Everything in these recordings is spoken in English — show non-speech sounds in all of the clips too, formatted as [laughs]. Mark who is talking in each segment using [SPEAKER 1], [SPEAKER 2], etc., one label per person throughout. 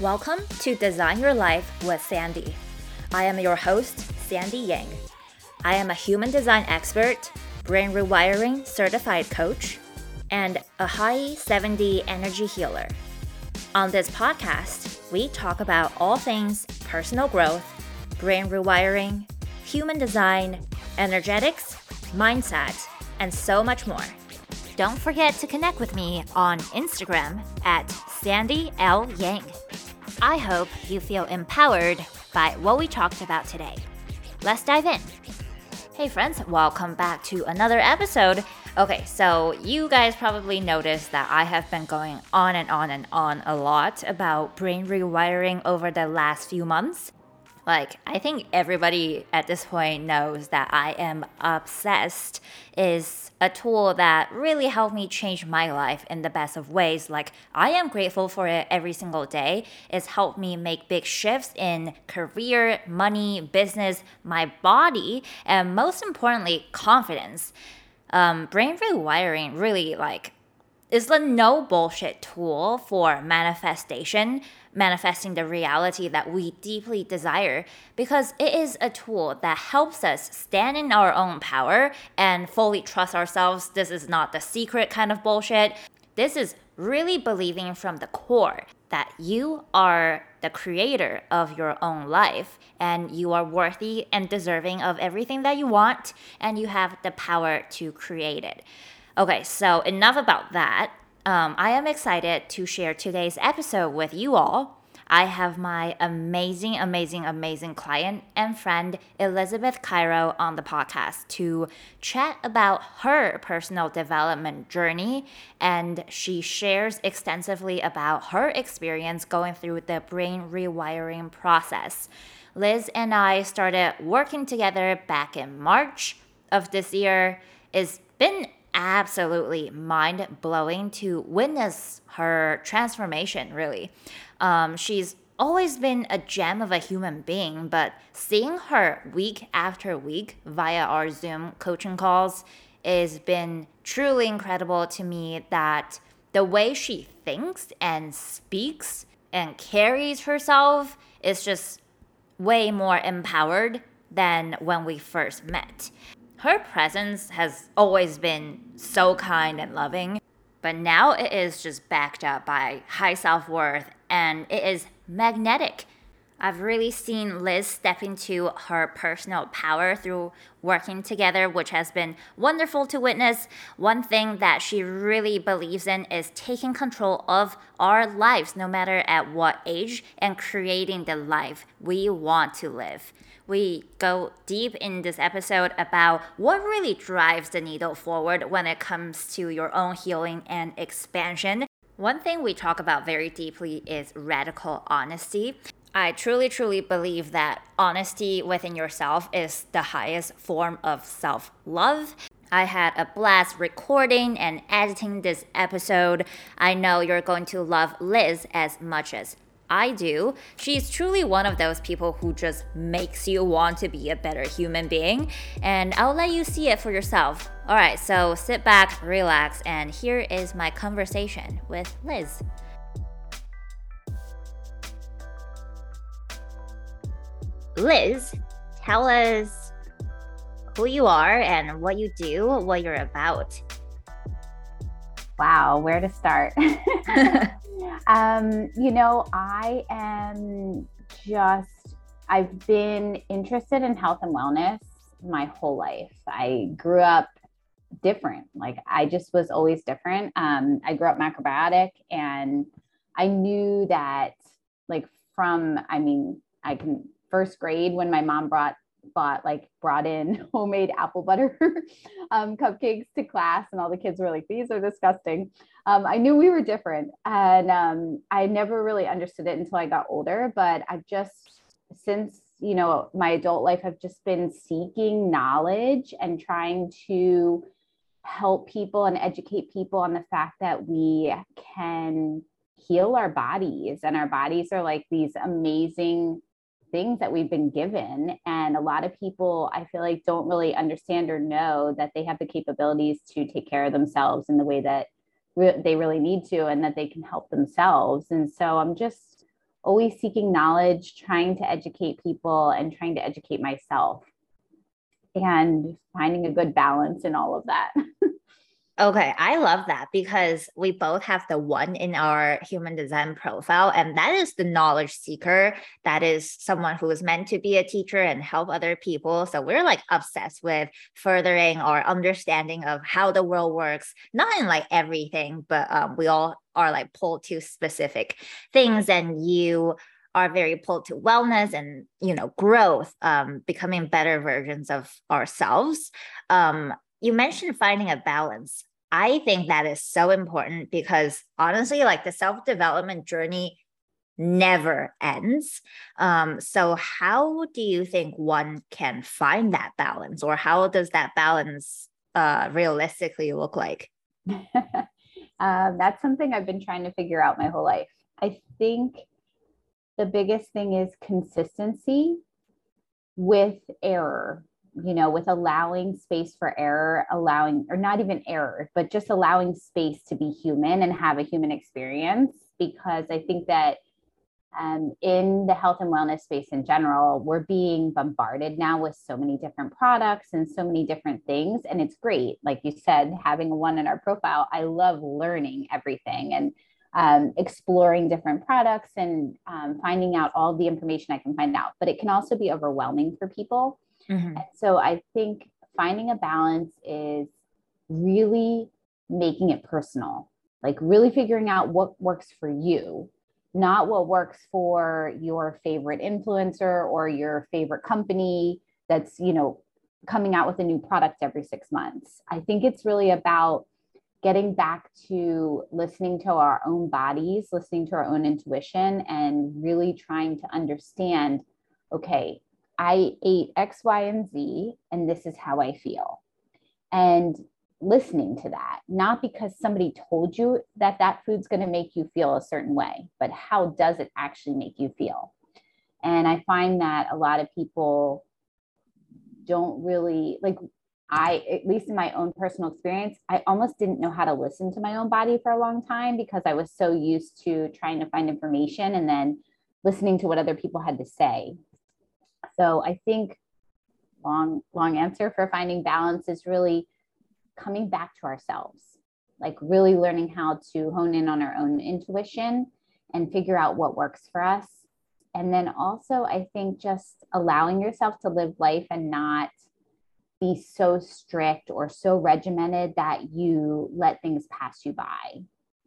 [SPEAKER 1] Welcome to Design Your Life with Sandy. I am your host, Sandy Yang. I am a human design expert, brain rewiring certified coach, and a high 70 energy healer. On this podcast, we talk about all things personal growth, brain rewiring, human design, energetics, mindset, and so much more. Don't forget to connect with me on Instagram at Sandy L. Yang. I hope you feel empowered by what we talked about today. Let's dive in. Hey, friends, welcome back to another episode. Okay, so you guys probably noticed that I have been going on and on and on a lot about brain rewiring over the last few months. Like, I think everybody at this point knows that I am obsessed is a tool that really helped me change my life in the best of ways. Like, I am grateful for it every single day. It's helped me make big shifts in career, money, business, my body, and most importantly, confidence. Um, brain rewiring really like is the no bullshit tool for manifestation, manifesting the reality that we deeply desire, because it is a tool that helps us stand in our own power and fully trust ourselves. This is not the secret kind of bullshit. This is really believing from the core that you are the creator of your own life and you are worthy and deserving of everything that you want and you have the power to create it. Okay, so enough about that. Um, I am excited to share today's episode with you all. I have my amazing, amazing, amazing client and friend Elizabeth Cairo on the podcast to chat about her personal development journey. And she shares extensively about her experience going through the brain rewiring process. Liz and I started working together back in March of this year. It's been absolutely mind blowing to witness her transformation, really. Um, she's always been a gem of a human being, but seeing her week after week via our Zoom coaching calls has been truly incredible to me that the way she thinks and speaks and carries herself is just way more empowered than when we first met. Her presence has always been so kind and loving, but now it is just backed up by high self worth and it is magnetic. I've really seen Liz step into her personal power through working together, which has been wonderful to witness. One thing that she really believes in is taking control of our lives, no matter at what age, and creating the life we want to live we go deep in this episode about what really drives the needle forward when it comes to your own healing and expansion. One thing we talk about very deeply is radical honesty. I truly, truly believe that honesty within yourself is the highest form of self love. I had a blast recording and editing this episode. I know you're going to love Liz as much as I do, she's truly one of those people who just makes you want to be a better human being. And I'll let you see it for yourself. All right, so sit back, relax, and here is my conversation with Liz. Liz, tell us who you are and what you do, what you're about.
[SPEAKER 2] Wow, where to start? [laughs] um, you know, I am just, I've been interested in health and wellness my whole life. I grew up different. Like I just was always different. Um, I grew up macrobiotic and I knew that like from, I mean, I can first grade when my mom brought bought like brought in [laughs] homemade apple butter um, cupcakes to class and all the kids were like these are disgusting. Um, i knew we were different and um, i never really understood it until i got older but i've just since you know my adult life i've just been seeking knowledge and trying to help people and educate people on the fact that we can heal our bodies and our bodies are like these amazing things that we've been given. And a lot of people, I feel like, don't really understand or know that they have the capabilities to take care of themselves in the way that re- they really need to and that they can help themselves. And so I'm just always seeking knowledge, trying to educate people and trying to educate myself and finding a good balance in all of that. [laughs]
[SPEAKER 1] Okay, I love that because we both have the one in our human design profile, and that is the knowledge seeker. That is someone who is meant to be a teacher and help other people. So we're like obsessed with furthering our understanding of how the world works, not in like everything, but um, we all are like pulled to specific things. And you are very pulled to wellness and you know growth um, becoming better versions of ourselves um, you mentioned finding a balance. I think that is so important because honestly, like the self development journey never ends. Um, so, how do you think one can find that balance, or how does that balance uh, realistically look like? [laughs]
[SPEAKER 2] um, that's something I've been trying to figure out my whole life. I think the biggest thing is consistency with error you know, with allowing space for error, allowing, or not even error, but just allowing space to be human and have a human experience. Because I think that um, in the health and wellness space in general, we're being bombarded now with so many different products and so many different things. And it's great. Like you said, having one in our profile, I love learning everything and um, exploring different products and um, finding out all the information I can find out. But it can also be overwhelming for people. Mm-hmm. so I think finding a balance is really making it personal, like really figuring out what works for you, not what works for your favorite influencer or your favorite company that's, you know, coming out with a new product every six months. I think it's really about getting back to listening to our own bodies, listening to our own intuition, and really trying to understand okay, I ate X, Y, and Z, and this is how I feel. And listening to that, not because somebody told you that that food's going to make you feel a certain way, but how does it actually make you feel? And I find that a lot of people don't really like I, at least in my own personal experience, I almost didn't know how to listen to my own body for a long time because I was so used to trying to find information and then listening to what other people had to say. So I think long, long answer for finding balance is really coming back to ourselves, like really learning how to hone in on our own intuition and figure out what works for us. And then also, I think just allowing yourself to live life and not be so strict or so regimented that you let things pass you by.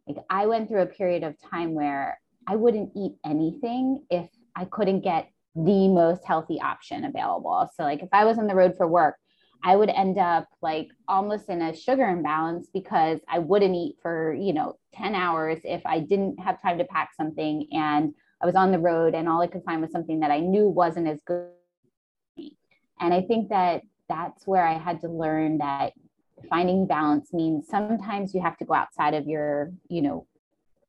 [SPEAKER 2] Like I went through a period of time where I wouldn't eat anything if I couldn't get the most healthy option available. So, like, if I was on the road for work, I would end up like almost in a sugar imbalance because I wouldn't eat for, you know, 10 hours if I didn't have time to pack something and I was on the road and all I could find was something that I knew wasn't as good. And I think that that's where I had to learn that finding balance means sometimes you have to go outside of your, you know,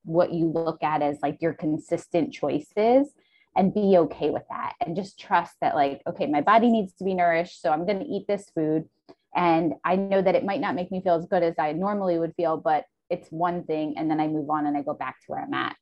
[SPEAKER 2] what you look at as like your consistent choices and be okay with that and just trust that like okay my body needs to be nourished so i'm going to eat this food and i know that it might not make me feel as good as i normally would feel but it's one thing and then i move on and i go back to where i'm at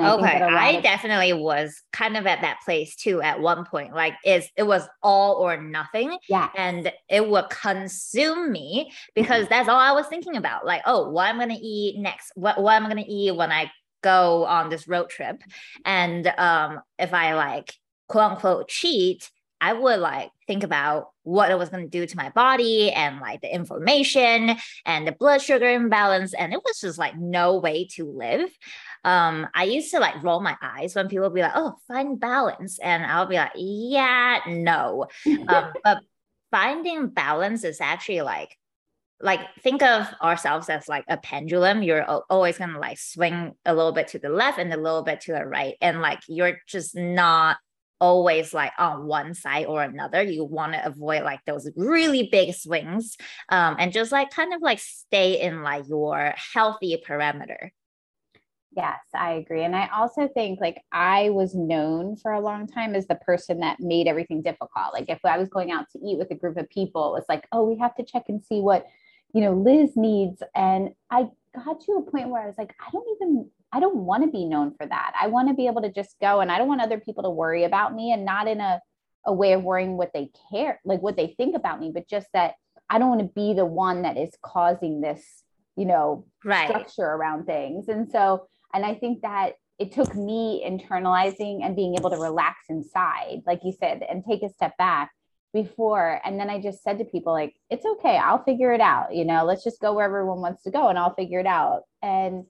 [SPEAKER 1] I okay, I of- definitely was kind of at that place too at one point. Like, is it was all or nothing,
[SPEAKER 2] yeah,
[SPEAKER 1] and it would consume me because mm-hmm. that's all I was thinking about. Like, oh, what I'm gonna eat next? What what am I gonna eat when I go on this road trip. And um, if I like quote unquote cheat, I would like think about what it was going to do to my body and like the inflammation and the blood sugar imbalance. And it was just like no way to live. Um, I used to like roll my eyes when people would be like, oh, find balance. And I'll be like, yeah, no. [laughs] um, but finding balance is actually like like think of ourselves as like a pendulum you're always going to like swing a little bit to the left and a little bit to the right and like you're just not always like on one side or another you want to avoid like those really big swings um, and just like kind of like stay in like your healthy parameter
[SPEAKER 2] Yes, I agree. And I also think like I was known for a long time as the person that made everything difficult. Like if I was going out to eat with a group of people, it's like, oh, we have to check and see what you know, Liz needs. And I got to a point where I was like, I don't even I don't want to be known for that. I want to be able to just go and I don't want other people to worry about me and not in a, a way of worrying what they care, like what they think about me, but just that I don't want to be the one that is causing this, you know, right. structure around things. And so, and I think that it took me internalizing and being able to relax inside, like you said, and take a step back before. And then I just said to people, like, it's okay, I'll figure it out. You know, let's just go where everyone wants to go and I'll figure it out. And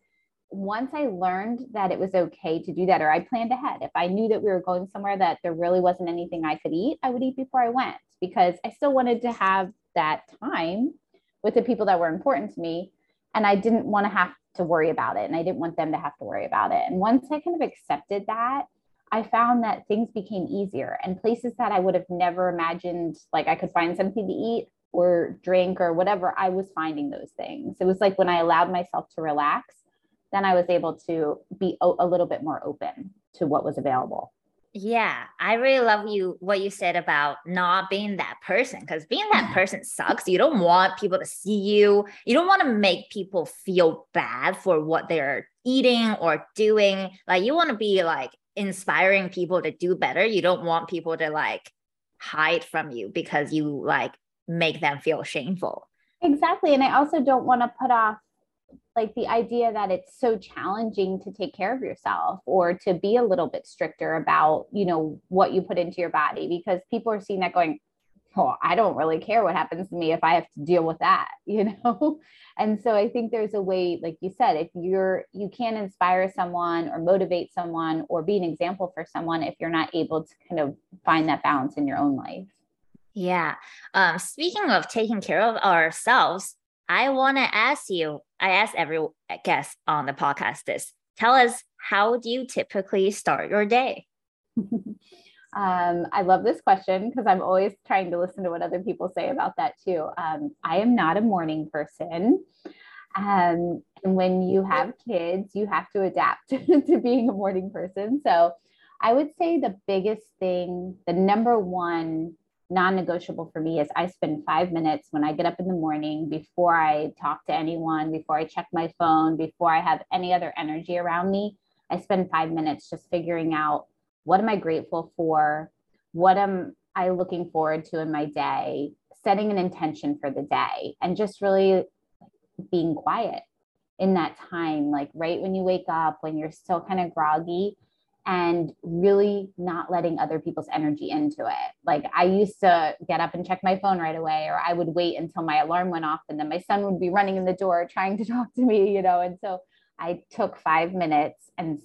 [SPEAKER 2] once I learned that it was okay to do that, or I planned ahead, if I knew that we were going somewhere that there really wasn't anything I could eat, I would eat before I went because I still wanted to have that time with the people that were important to me. And I didn't want to have to worry about it. And I didn't want them to have to worry about it. And once I kind of accepted that, I found that things became easier and places that I would have never imagined, like I could find something to eat or drink or whatever, I was finding those things. It was like when I allowed myself to relax, then I was able to be a little bit more open to what was available.
[SPEAKER 1] Yeah, I really love you what you said about not being that person because being that [laughs] person sucks. You don't want people to see you. You don't want to make people feel bad for what they're eating or doing. Like you want to be like inspiring people to do better. You don't want people to like hide from you because you like make them feel shameful.
[SPEAKER 2] Exactly. And I also don't want to put off like the idea that it's so challenging to take care of yourself or to be a little bit stricter about you know what you put into your body because people are seeing that going oh i don't really care what happens to me if i have to deal with that [laughs] you know? And so i think there's a way like you said if you're you can inspire someone or motivate someone or be an example for someone if you're not able to kind of find that balance in your own life.
[SPEAKER 1] Yeah. Um speaking of taking care of ourselves I want to ask you, I ask every guest on the podcast this. Tell us, how do you typically start your day? [laughs]
[SPEAKER 2] um, I love this question because I'm always trying to listen to what other people say about that too. Um, I am not a morning person. Um, and when you have kids, you have to adapt [laughs] to being a morning person. So I would say the biggest thing, the number one non-negotiable for me is I spend five minutes when I get up in the morning before I talk to anyone, before I check my phone, before I have any other energy around me. I spend five minutes just figuring out what am I grateful for? What am I looking forward to in my day? Setting an intention for the day and just really being quiet in that time, like right when you wake up, when you're still kind of groggy, and really not letting other people's energy into it. Like I used to get up and check my phone right away, or I would wait until my alarm went off and then my son would be running in the door trying to [laughs] talk to me, you know. And so I took five minutes and,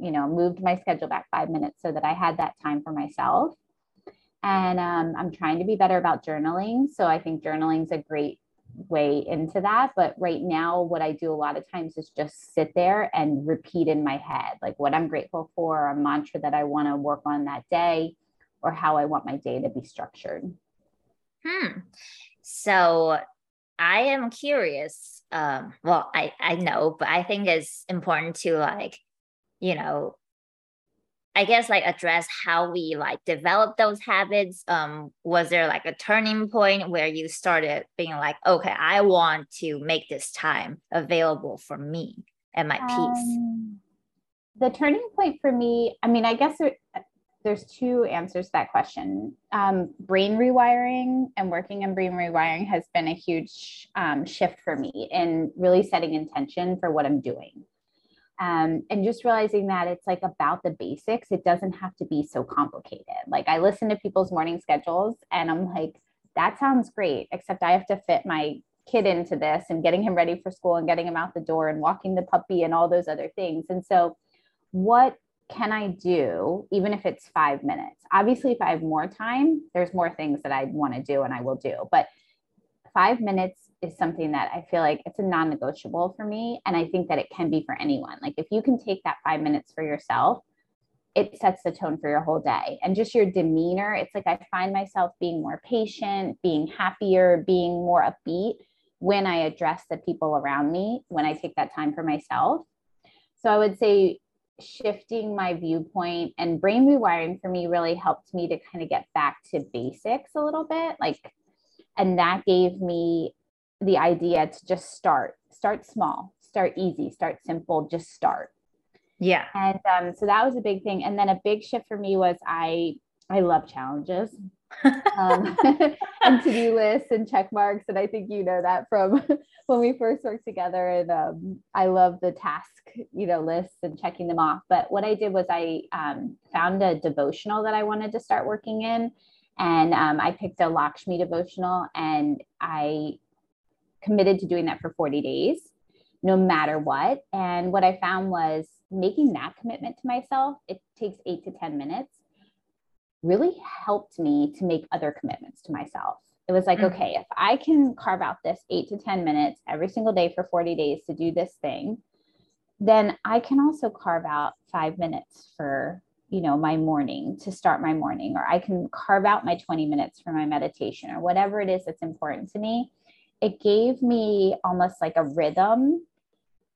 [SPEAKER 2] you know, moved my schedule back five minutes so that I had that time for myself. And um, I'm trying to be better about journaling. So I think journaling is a great way into that. But right now, what I do a lot of times is just sit there and repeat in my head, like what I'm grateful for, a mantra that I want to work on that day, or how I want my day to be structured.
[SPEAKER 1] Hmm. So I am curious. Um, well, I, I know, but I think it's important to like, you know, I guess like address how we like develop those habits. Um, was there like a turning point where you started being like, okay, I want to make this time available for me and my peace? Um,
[SPEAKER 2] the turning point for me, I mean, I guess there, there's two answers to that question. Um, brain rewiring and working in brain rewiring has been a huge um, shift for me in really setting intention for what I'm doing um, and just realizing that it's like about the basics it doesn't have to be so complicated. Like i listen to people's morning schedules and i'm like that sounds great except i have to fit my kid into this and getting him ready for school and getting him out the door and walking the puppy and all those other things. And so what can i do even if it's five minutes? Obviously if i have more time there's more things that i want to do and i will do but five minutes is something that I feel like it's a non negotiable for me. And I think that it can be for anyone. Like if you can take that five minutes for yourself, it sets the tone for your whole day. And just your demeanor, it's like I find myself being more patient, being happier, being more upbeat when I address the people around me, when I take that time for myself. So I would say shifting my viewpoint and brain rewiring for me really helped me to kind of get back to basics a little bit. Like, and that gave me the idea to just start, start small, start easy, start simple, just start.
[SPEAKER 1] Yeah.
[SPEAKER 2] And um, so that was a big thing. And then a big shift for me was I I love challenges [laughs] um, [laughs] and to-do lists and check marks. And I think you know that from [laughs] when we first worked together. And um, I love the task, you know, lists and checking them off. But what I did was I um, found a devotional that I wanted to start working in. And um, I picked a Lakshmi devotional and I committed to doing that for 40 days, no matter what. And what I found was making that commitment to myself, it takes eight to 10 minutes, really helped me to make other commitments to myself. It was like, mm-hmm. okay, if I can carve out this eight to 10 minutes every single day for 40 days to do this thing, then I can also carve out five minutes for you know my morning to start my morning or i can carve out my 20 minutes for my meditation or whatever it is that's important to me it gave me almost like a rhythm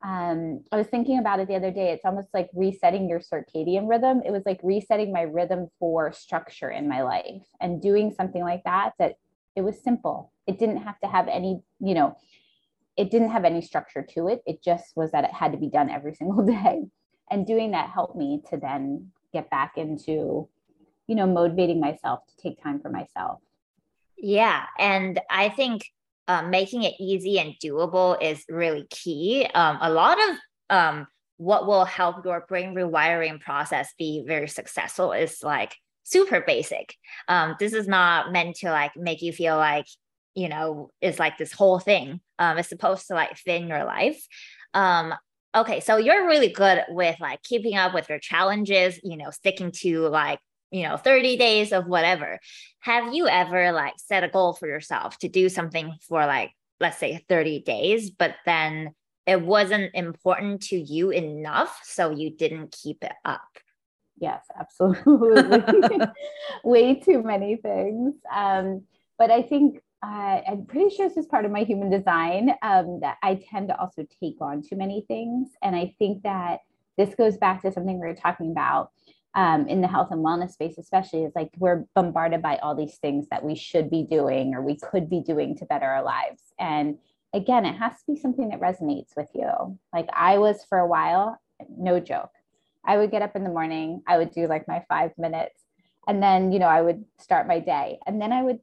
[SPEAKER 2] um, I was thinking about it the other day. It's almost like resetting your circadian rhythm. It was like resetting my rhythm for structure in my life and doing something like that, that it was simple. It didn't have to have any, you know, it didn't have any structure to it. It just was that it had to be done every [laughs] single day. And doing that helped me to then get back into, you know, motivating myself to take time for myself.
[SPEAKER 1] Yeah. And I think uh, making it easy and doable is really key. Um, a lot of um, what will help your brain rewiring process be very successful is like super basic. Um, this is not meant to like make you feel like you know it's like this whole thing. Um, it's supposed to like thin your life. Um, okay, so you're really good with like keeping up with your challenges. You know, sticking to like you know 30 days of whatever. Have you ever like set a goal for yourself to do something for like let's say 30 days but then it wasn't important to you enough so you didn't keep it up?
[SPEAKER 2] Yes absolutely. [laughs] Way too many things. Um, but i think uh, i'm pretty sure this is part of my human design um, that i tend to also take on too many things. And i think that this goes back to something we were talking about um, in the health and wellness space, especially, is like we're bombarded by all these things that we should be doing or we could be doing to better our lives. And again, it has to be something that resonates with you. Like I was for a while, no joke. I would get up in the morning, I would do like my five minutes, and then, you know, I would start my day. And then I would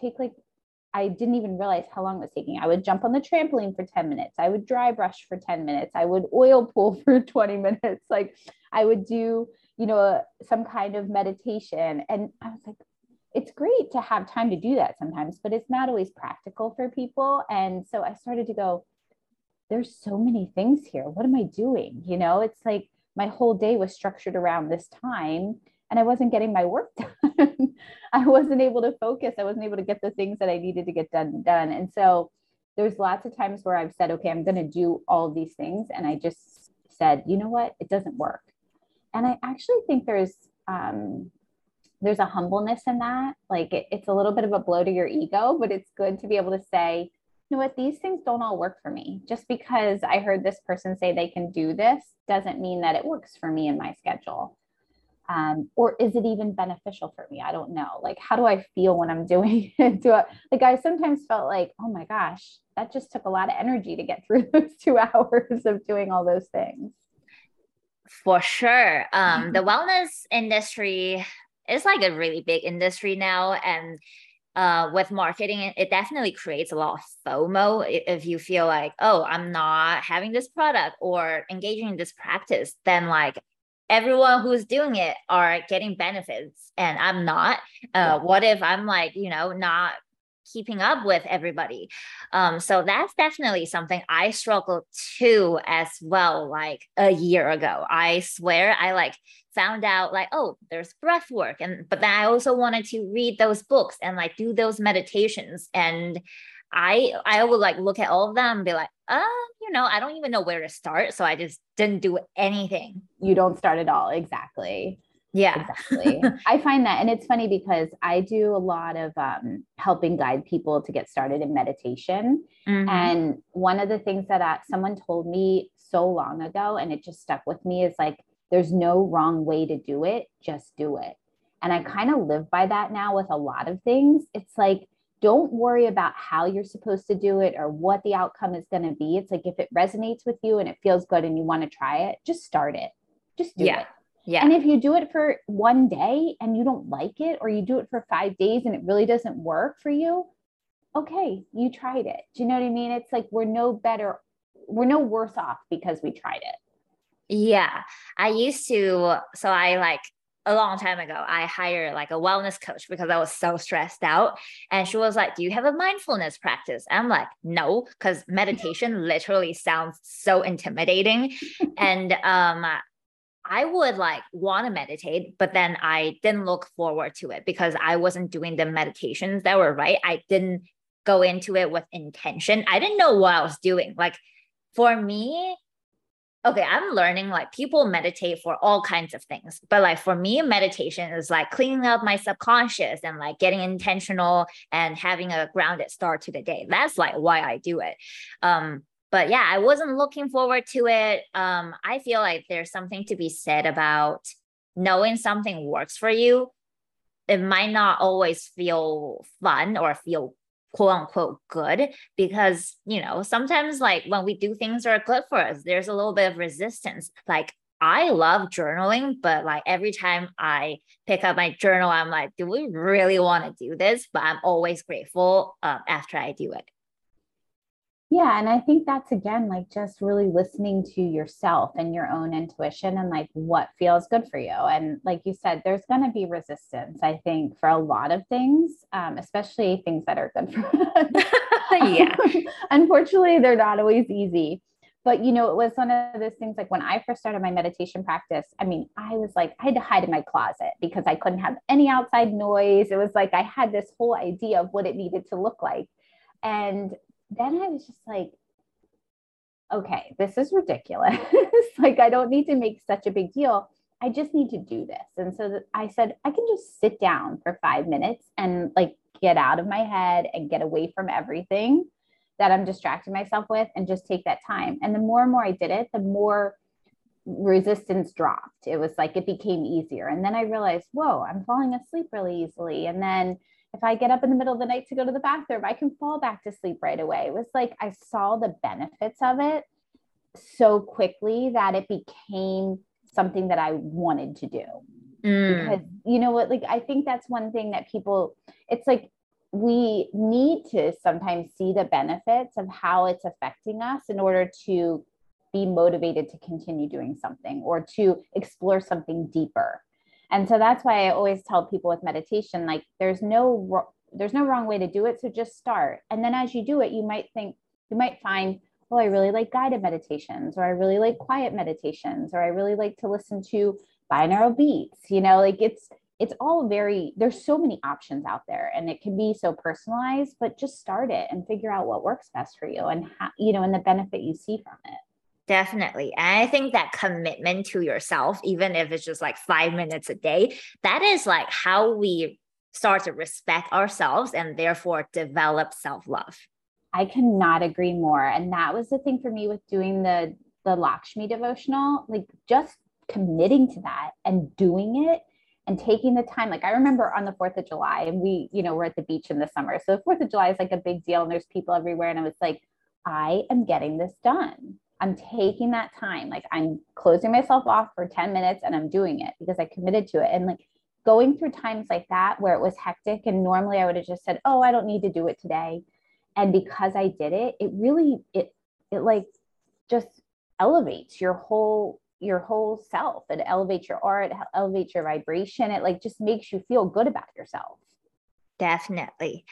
[SPEAKER 2] take like, I didn't even realize how long it was taking. I would jump on the trampoline for 10 minutes. I would dry brush for 10 minutes. I would oil pull [laughs] for 20 minutes. Like I would do you know, some kind of meditation. And I was like, it's great to have time to do that sometimes, but it's not always practical for people. And so I started to go, there's so many things here. What am I doing? You know, it's like my whole day was structured around this time and I wasn't getting my work [laughs] done. I wasn't able to focus. I wasn't able to get the things that I needed to get done done. And so there's lots of times where I've said, okay, I'm going to do all these things. And I just said, you know what? It doesn't work and I actually think there's um, there's a humbleness in that. Like it, it's a little bit of a blow to your ego, but it's good to be able to say, you know what, these things don't all work for me. Just because I heard this person say they can do this doesn't mean that it works for me in my schedule. Um, or is it even beneficial for me? I don't know. Like, how do I feel when I'm doing [laughs] it? Do I, like, I sometimes felt like, oh my gosh, that just took a lot of energy to get through [laughs] those two [laughs] hours of doing all those things.
[SPEAKER 1] For sure. Um, the wellness industry is like a really big industry now. And uh, with marketing, it definitely creates a lot of FOMO if you feel like, oh, I'm not having this product or engaging in this practice, then like everyone who's doing it are getting benefits and I'm not. Uh, what if I'm like, you know, not keeping up with everybody. Um, so that's definitely something I struggled to as well, like a year ago. I swear I like found out like, oh, there's breath work. And but then I also wanted to read those books and like do those meditations. And I I would like look at all of them and be like, uh, you know, I don't even know where to start. So I just didn't do anything.
[SPEAKER 2] You don't start at all. Exactly.
[SPEAKER 1] Yeah,
[SPEAKER 2] exactly. I find that, and it's funny because I do a lot of um, helping guide people to get started in meditation. Mm-hmm. And one of the things that uh, someone told me so long ago, and it just stuck with me, is like, there's no wrong way to do it, just do it. And I kind of live by that now with a lot of things. It's like, don't worry about how you're supposed to do it or what the outcome is going to be. It's like if it resonates with you and it feels good and you want to try it, just start it Just do
[SPEAKER 1] yeah.
[SPEAKER 2] it.
[SPEAKER 1] Yeah.
[SPEAKER 2] And if you do it for one day and you don't like it, or you do it for five days and it really doesn't work for you, okay, you tried it. Do you know what I mean? It's like we're no better, we're no worse off because we tried it.
[SPEAKER 1] Yeah. I used to, so I like a long time ago, I hired like a wellness coach because I was so stressed out. And she was like, Do you have a mindfulness practice? I'm like, No, because meditation literally sounds so intimidating. [laughs] and um, I would like want to meditate, but then I didn't look forward to it because I wasn't doing the meditations that were right. I didn't go into it with intention. I didn't know what I was doing. Like for me, okay, I'm learning like people meditate for all kinds of things. But like for me, meditation is like cleaning up my subconscious and like getting intentional and having a grounded start to the day. That's like why I do it. Um, but yeah, I wasn't looking forward to it. Um, I feel like there's something to be said about knowing something works for you. It might not always feel fun or feel quote unquote good because you know sometimes like when we do things that are good for us there's a little bit of resistance like i love journaling but like every time i pick up my journal i'm like do we really want to do this but i'm always grateful uh, after i do it
[SPEAKER 2] yeah. And I think that's again like just really listening to yourself and your own intuition and like what feels good for you. And like you said, there's going to be resistance, I think, for a lot of things, um, especially things that are good for us. [laughs]
[SPEAKER 1] yeah. [laughs]
[SPEAKER 2] Unfortunately, they're not always easy. But you know, it was one of those things like when I first started my meditation practice, I mean, I was like, I had to hide in my closet because I couldn't have any outside noise. It was like I had this whole idea of what it needed to look like. And then I was just like, okay, this is ridiculous. [laughs] like, I don't need to make such a big deal. I just need to do this. And so I said, I can just sit down for five minutes and like get out of my head and get away from everything that I'm distracting myself with and just take that time. And the more and more I did it, the more resistance dropped. It was like it became easier. And then I realized, whoa, I'm falling asleep really easily. And then if I get up in the middle of the night to go to the bathroom, I can fall back to sleep right away. It was like I saw the benefits of it so quickly that it became something that I wanted to do. Mm. Because you know what, like I think that's one thing that people, it's like we need to sometimes see the benefits of how it's affecting us in order to be motivated to continue doing something or to explore something deeper and so that's why i always tell people with meditation like there's no there's no wrong way to do it so just start. And then as you do it you might think you might find oh i really like guided meditations or i really like quiet meditations or i really like to listen to binaural beats you know like it's it's all very there's so many options out there and it can be so personalized but just start it and figure out what works best for you and how you know and the benefit you see from it
[SPEAKER 1] Definitely. And I think that commitment to yourself, even if it's just like five minutes a day, that is like how we start to respect ourselves and therefore develop self love.
[SPEAKER 2] I cannot agree more. And that was the thing for me with doing the the Lakshmi devotional, like just committing to that and doing it and taking the time. Like I remember on the 4th of July, and we, you know, we're at the beach in the summer. So the 4th of July is like a big deal and there's people everywhere. And I was like, I am getting this done. I'm taking that time. Like I'm closing myself off for 10 minutes and I'm doing it because I committed to it. And like going through times like that where it was hectic and normally I would have just said, "Oh, I don't need to do it today." And because I did it, it really it it like just elevates your whole your whole self. It elevates your art, elevates your vibration. It like just makes you feel good about yourself.
[SPEAKER 1] Definitely.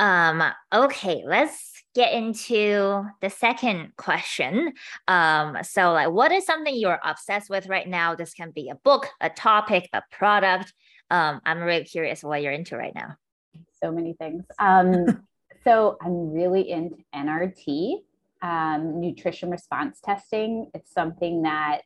[SPEAKER 1] Um, okay, let's get into the second question. Um, so like what is something you're obsessed with right now? This can be a book, a topic, a product. Um, I'm really curious what you're into right now.
[SPEAKER 2] So many things. Um, [laughs] so I'm really into NRT, um, nutrition response testing. It's something that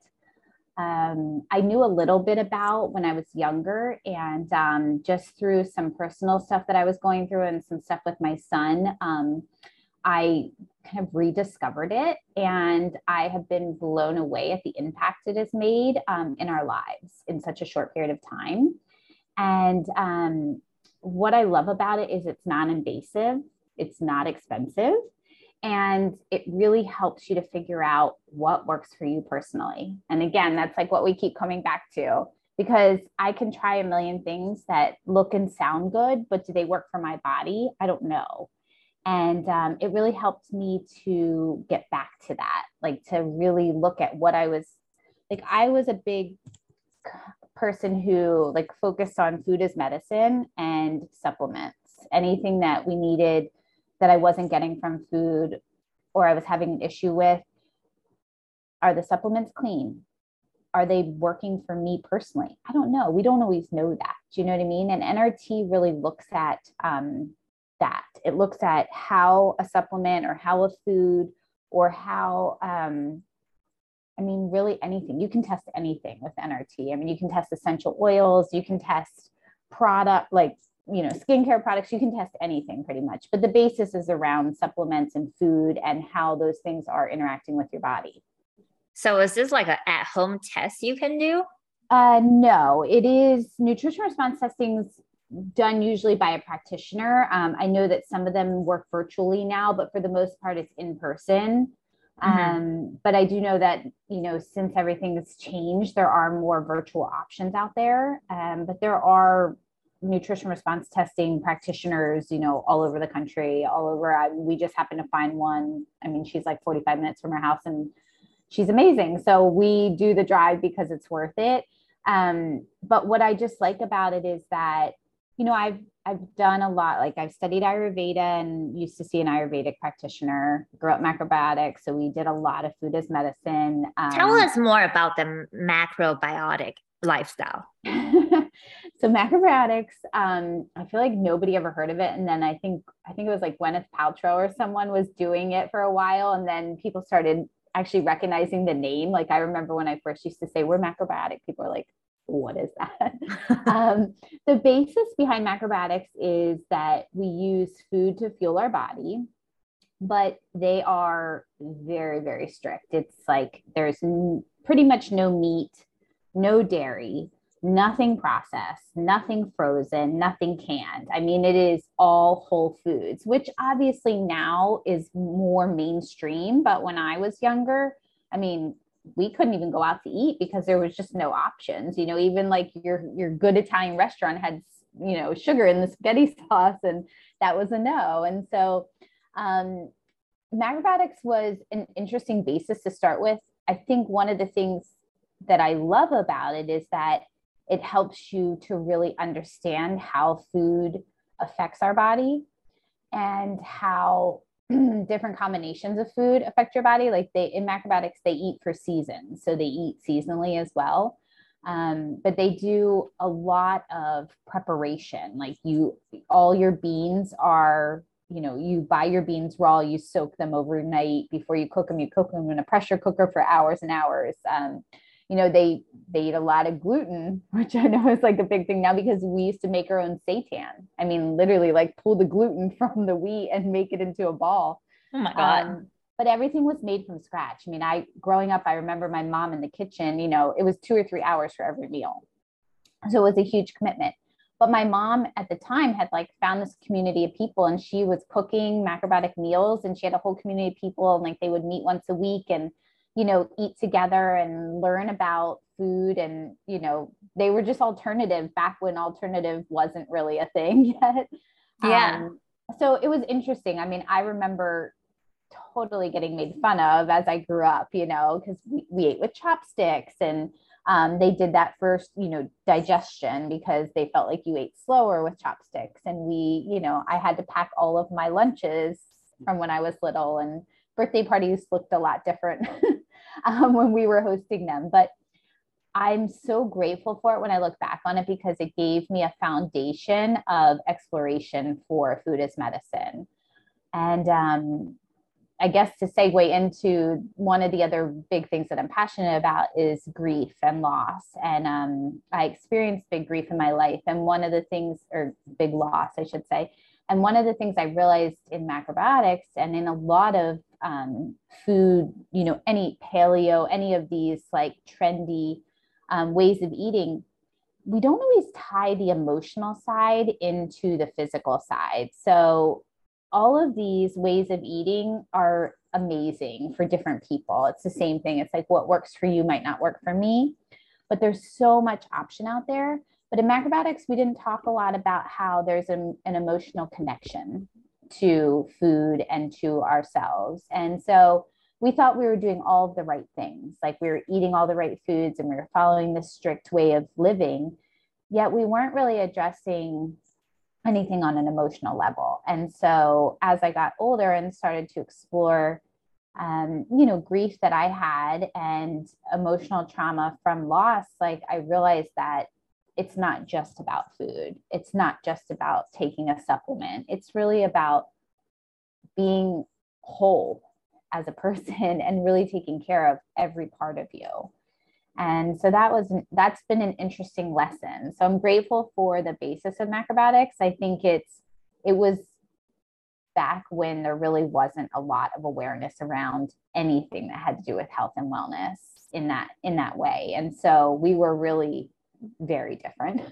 [SPEAKER 2] um, I knew a little bit about when I was younger, and um, just through some personal stuff that I was going through and some stuff with my son, um, I kind of rediscovered it. And I have been blown away at the impact it has made um, in our lives in such a short period of time. And um, what I love about it is it's non invasive, it's not expensive and it really helps you to figure out what works for you personally. And again, that's like what we keep coming back to because I can try a million things that look and sound good, but do they work for my body? I don't know. And um, it really helped me to get back to that, like to really look at what I was like. I was a big person who like focused on food as medicine and supplements, anything that we needed that I wasn't getting from food or I was having an issue with. Are the supplements clean? Are they working for me personally? I don't know. We don't always know that. Do you know what I mean? And NRT really looks at um, that. It looks at how a supplement or how a food or how, um, I mean, really anything. You can test anything with NRT. I mean, you can test essential oils, you can test product like you know skincare products you can test anything pretty much but the basis is around supplements and food and how those things are interacting with your body.
[SPEAKER 1] So is this like an at-home test you can do?
[SPEAKER 2] Uh, no it is nutrition response testing's done usually by a practitioner. Um, i know that some of them work virtually now but for the most part it's in person. Mm-hmm. um, but i do know that you know since everything has changed there are more virtual options out there. Um, but there are nutrition response testing practitioners, you know, all over the country, all over. I, we just happened to find one. I mean, she's like 45 minutes from her house and she's amazing. So we do the drive because it's worth it. Um, but what I just like about it is that, you know, I've I've done a lot. Like I've studied Ayurveda and used to see an Ayurvedic practitioner. Grew up macrobiotic, so we did a lot of food as medicine.
[SPEAKER 1] Um, Tell us more about the macrobiotic lifestyle. [laughs]
[SPEAKER 2] so macrobiotics, um, I feel like nobody ever heard of it. And then I think I think it was like Gwyneth Paltrow or someone was doing it for a while, and then people started actually recognizing the name. Like I remember when I first used to say we're macrobiotic, people are like, what is that? [laughs] um, the basis behind macrobiotics is that we use food to fuel our body, but they are very, very strict. It's like there's n- pretty much no meat, no dairy, nothing processed, nothing frozen, nothing canned. I mean, it is all whole foods, which obviously now is more mainstream. But when I was younger, I mean, we couldn't even go out to eat because there was just no options. You know, even like your your good Italian restaurant had you know sugar in the spaghetti [laughs] sauce, and that was a no. And so, um, macrobiotics was an interesting basis to start with. I think one of the things that I love about it is that it helps you to really understand how food affects our body and how [clears throat] different combinations of food affect your body. Like they in macrobiotics, they eat for seasons, so they eat seasonally as well. Um, but they do a lot of preparation. Like you, all your beans are, you know, you buy your beans raw, you soak them overnight before you cook them. You cook them in a pressure cooker for hours and hours. Um, you know they they eat a lot of gluten [laughs] which i know is like a big thing now because we used to make our own seitan. I mean literally like pull the gluten [laughs] from the wheat and make it into a ball.
[SPEAKER 1] Oh my god. Um,
[SPEAKER 2] but everything was made from scratch. I mean i growing up i remember my mom in the kitchen you know it was two or three hours for every meal. So it was a huge commitment. But my mom at the time had like found this community of people and she was cooking macrobiotic meals and she had a whole community of people and like they would meet once a week and you know, eat together and learn about food. And, you know, they were just alternative back when alternative wasn't really a thing [laughs] yet.
[SPEAKER 1] Yeah. Um,
[SPEAKER 2] so it was interesting. I mean, I remember totally getting made fun of as I grew up, you know, because we, we ate with chopsticks and um, they did that first, you know, digestion because they felt like you ate slower with chopsticks. And we, you know, I had to pack all of my lunches from when I was little and birthday parties looked a lot different [laughs] [laughs] um, when we were hosting them. But I'm so grateful for it when I look back on it because it gave me a foundation of exploration for food as medicine. And um, I guess to segue into one of the other big things that I'm passionate about is grief and loss. And um, I experienced big grief in my life. And one of the things, or big loss, I should say. And one of the things I realized in macrobiotics and in a lot of um, food, you know, any paleo, any of these like trendy um, ways of eating, we don't always tie the emotional side into the physical side. So all of these ways of eating are amazing for different people. It's the same thing. It's like what works for you might not work for me, but there's so much option out there. But in macrobiotics, we didn't talk a lot about how there's an, an emotional connection to food and to ourselves. And so we thought we were doing all of the right things, like we were eating all the right foods and we were following this strict way of living, yet we weren't really addressing anything on an emotional level. And so as I got older and started to explore, um, you know, grief that I had and emotional trauma from loss, like I realized that it's not just about food. It's not just about taking a supplement. It's really about being whole as a person and really taking care of every part of you. And so that was that's been an interesting lesson. So I'm grateful for the basis of macrobiotics. I think it's it was back when there really wasn't a lot of awareness around anything that had to do with health and wellness in that in that way. And so we were really very different.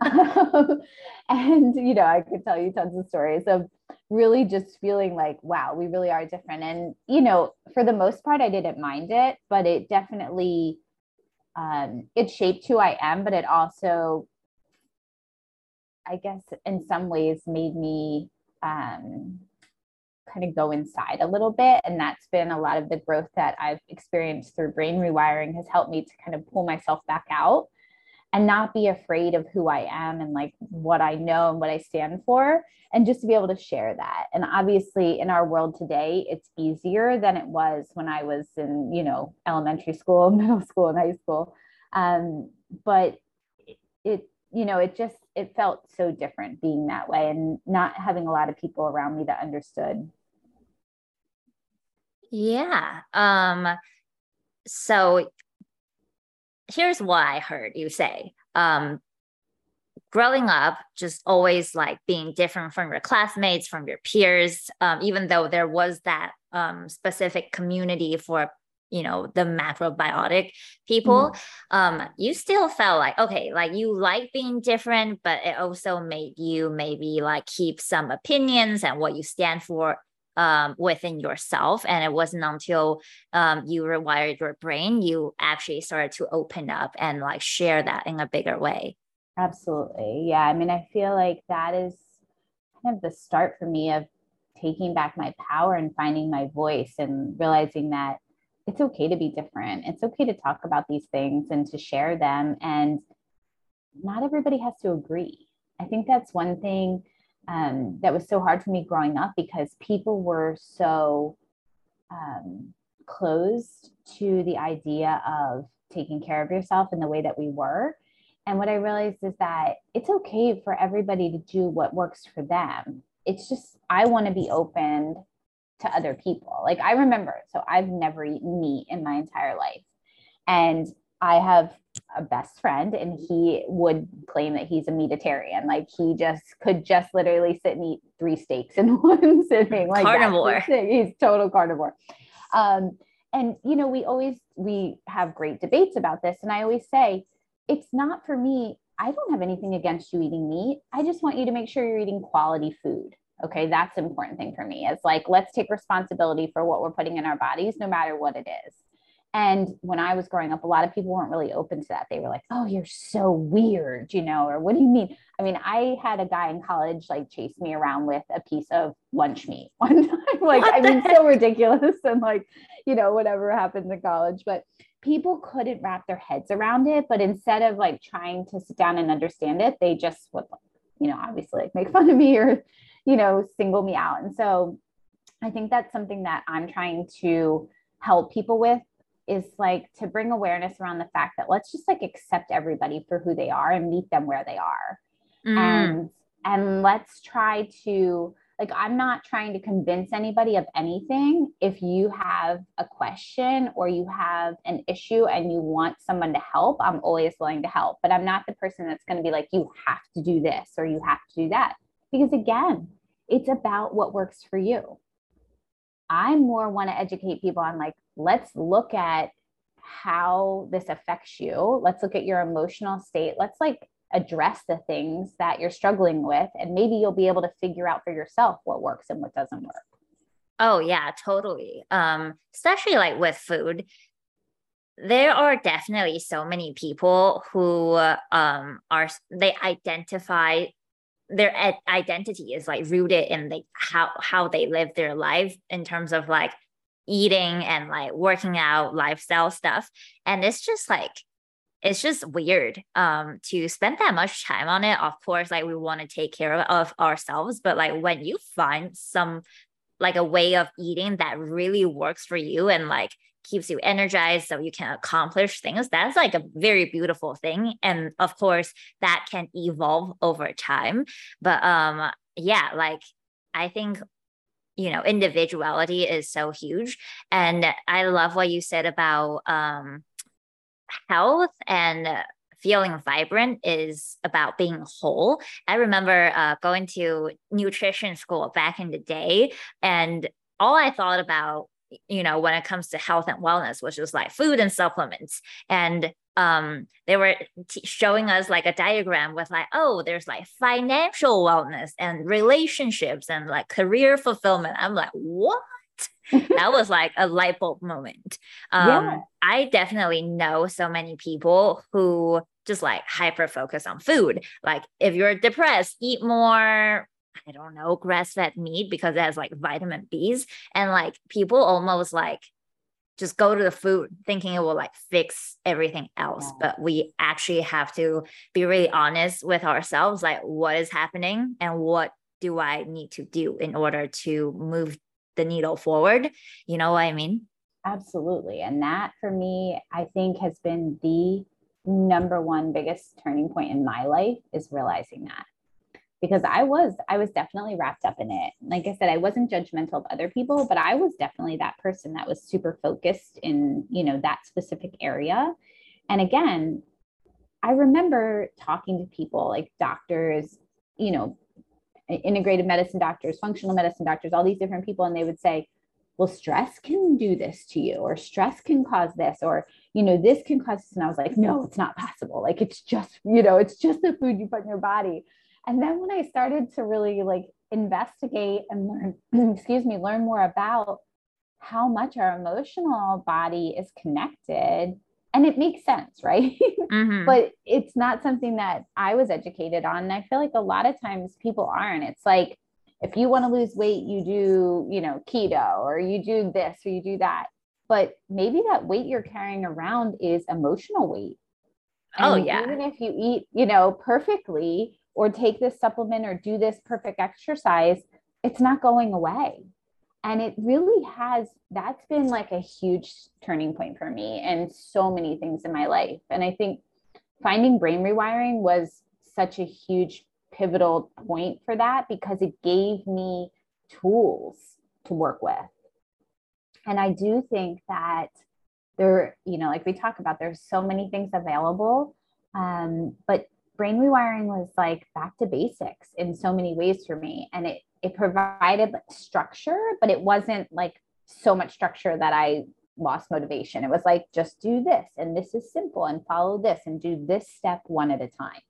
[SPEAKER 2] um, [laughs] [laughs] and, you know, I could tell you tons of stories of really just feeling like, wow, we really are different. And, you know, for the most part, I didn't mind it, but it definitely, um, it shaped who I am, but it also, I guess, in some ways made me, um, kind of go inside a little bit. And that's been a lot of the growth that I've experienced through brain rewiring has helped me to kind of pull myself back out and not be afraid of who I am and like what I know and what I stand for and just to be able to share that. And obviously in our world today it's easier than it was when I was in, you know, elementary school, [laughs] middle school and high school. Um, but it you know, it just it felt so different being that way and not having a lot of people around me that understood.
[SPEAKER 1] Yeah. Um so here's what I heard you say. Um, growing up, just always like being different from your classmates, from your peers, um, even though there was that um, specific community for you know the macrobiotic people mm-hmm. um you still felt like okay like you like being different but it also made you maybe like keep some opinions and what you stand for um, within yourself. And it wasn't until um, you rewired your brain, you actually started to open up and like share that in a bigger way.
[SPEAKER 2] Absolutely. Yeah. I mean, I feel like that is kind of the start for me of taking back my power and finding my voice and realizing that it's okay to be different. It's okay to talk about these things and to share them. And not everybody has to agree. I think that's one thing um, that was so hard for me growing up because people were so um, closed to the idea of taking care of yourself in the way that we were. And what I realized is that it's okay for everybody to do what works for them. It's just, I want to be open to other people. Like I remember, so I've never eaten meat in my entire life. And I have a best friend and he would claim that he's a meatitarian. Like he just could just literally sit and eat three steaks in [laughs] one sitting. Like
[SPEAKER 1] carnivore.
[SPEAKER 2] He's total carnivore. Um, and you know, we always we have great debates about this. And I always say, it's not for me. I don't have anything against you eating meat. I just want you to make sure you're eating quality food. Okay, that's important thing for me. It's like let's take responsibility for what we're putting in our bodies, no matter what it is. And when I was growing up, a lot of people weren't really open to that. They were like, oh, you're so weird, you know, or what do you mean? I mean, I had a guy in college like chase me around with a piece of lunch meat [laughs] one time. like, what I mean, heck? so ridiculous. [laughs] And like, you know, whatever happens in college. But people couldn't wrap their heads around it. But instead of like trying to sit down and understand it, they just would, you know, obviously like make [laughs] fun of me or, you know, single me out. And so I think that's something that I'm trying to help people with is like to bring awareness around the fact that let's just like accept everybody for who they are and meet them where they are. Mm. And and let's try to like I'm not trying to convince anybody of anything. If you have a question or you have an issue and you want someone to help, I'm always willing to help. But I'm not the person that's going to be like, you have to do this or you have to do that. Because again, it's about what works for you. I more want to educate people on like, let's look at how this affects you. Let's look at your emotional state. Let's like address the things that you're struggling with and maybe you'll be able to figure out for yourself what works and what doesn't work
[SPEAKER 1] oh yeah totally um especially like with food there are definitely so many people who um are they identify their identity is like rooted in the how how they live their life in terms of like eating and like working out lifestyle stuff. And it's just like it's just weird um to spend that much time on it. Of course like we want to take care of, of ourselves but like when you find some like a way of eating that really works for you and like keeps you energized so you can accomplish things that's like a very beautiful thing. And of course that can evolve over time. But um yeah like i think you know individuality is so huge and i love what you said about um health and feeling vibrant is about being whole. I remember uh, going to nutrition school back in the day, and all I thought about, you know, when it comes to health and wellness was just like food and supplements. And um, they were t- showing us like a diagram with like, oh, there's like financial wellness and relationships and like career fulfillment. I'm like, what? [laughs] that was like a light bulb moment. Um, yeah. I definitely know so many people who just like hyper focus on food. Like if you're depressed, eat more, I don't know, grass fed meat because it has like vitamin B's. And like people almost like just go to the food thinking it will like fix everything else. Yeah. But we actually have to be really honest with ourselves like, what is happening and what do I need to do in order to move the needle forward. You know what I mean?
[SPEAKER 2] Absolutely. And that for me, I think has been the number one biggest turning point in my life is realizing that because I was I was definitely wrapped up in it. Like I said, I wasn't judgmental of other people, but I was definitely that person that was super focused in, you know, that specific area. And again, I remember talking to people like doctors, you know, integrated medicine doctors, functional medicine doctors, all these different people, and they would say, well, stress can do this to you, or stress can cause this, or, you know, this can cause this. And I was like, no, it's not possible. Like, it's just, you know, it's just the food you put in your body. And then when I started to really like investigate and learn, [clears throat] excuse me, learn more about how much our emotional body is connected and it makes sense, [laughs] right? Mm-hmm. but it's not something that I was educated on. And I feel like a lot of times people aren't. It's like, if you want to lose weight, you do, you know, keto or you do this or you do that. But maybe that weight you're carrying around is emotional weight.
[SPEAKER 1] Oh, and oh, yeah.
[SPEAKER 2] Even if you eat, you know, perfectly or take this supplement or do this perfect exercise, it's not going away. And it really has that's been like a huge turning point for me and so many things in my life. And i think finding brain rewiring was such a huge pivotal point for that because it gave me tools to work with. And i do think that there you know like we talk about there's so many things available um, but brain rewiring was like back to basics in so many ways for me and it it provided structure, but it wasn't like so much structure that I lost motivation. It was like, just do this, and this is simple, and follow this, and do this step one at a time.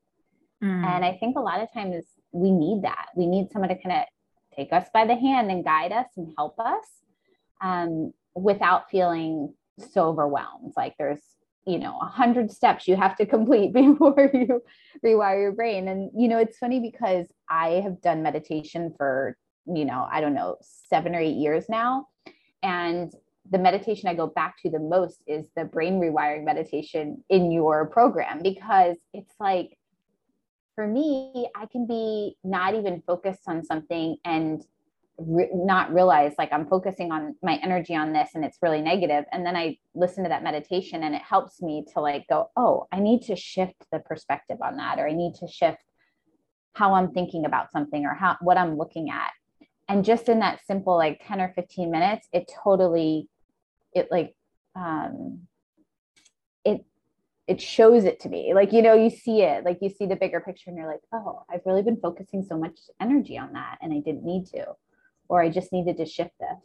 [SPEAKER 2] Mm. And I think a lot of times we need that. We need someone to kind of take us by the hand and guide us and help us um, without feeling so overwhelmed. Like there's you know a hundred steps you have to complete [laughs] before you rewire your brain. And you know it's funny because i have done meditation for you know i don't know seven or eight years now. And the meditation i go back to the most is the brain rewiring meditation in your program because it's like for me i can be not even focused on something and re- not realize like I'm focusing on my energy on this and it's really negative. And then I listen to that meditation and it helps me to like go, oh, I need to shift the perspective on that, or I need to shift how I'm thinking about something or how what I'm looking at. And just in that simple like 10 or 15 minutes, it totally it like um it it shows it to me like you know you see it like you see the bigger picture and you're like oh i've really been focusing so much energy on that and i didn't need to or I just needed to shift this.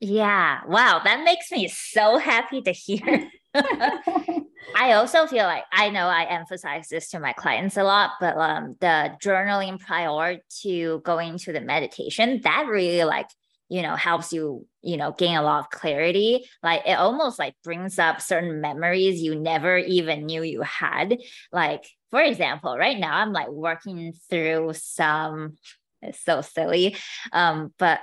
[SPEAKER 1] Yeah. Wow. That makes me so happy to hear. [laughs] I also feel like I know I emphasize this to my clients a lot, but um, the journaling prior to going to the meditation that really like you know helps you you know gain a lot of clarity. Like it almost like brings up certain memories you never even knew you had. Like for example, right now I'm like working through some. It's so silly, um, but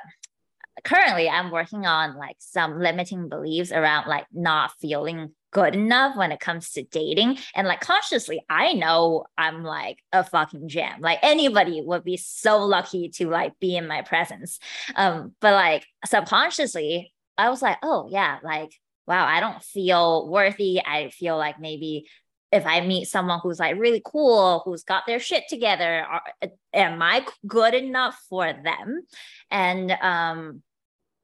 [SPEAKER 1] currently I'm working on like some limiting beliefs around like not feeling good enough when it comes to dating. And like consciously, I know I'm like a fucking gem. Like anybody would be so lucky to like be in my presence. Um, but like subconsciously, I was like, oh yeah, like wow, I don't feel worthy. I feel like maybe if I meet someone who's like really cool, who's got their shit together, are, am I good enough for them? And um,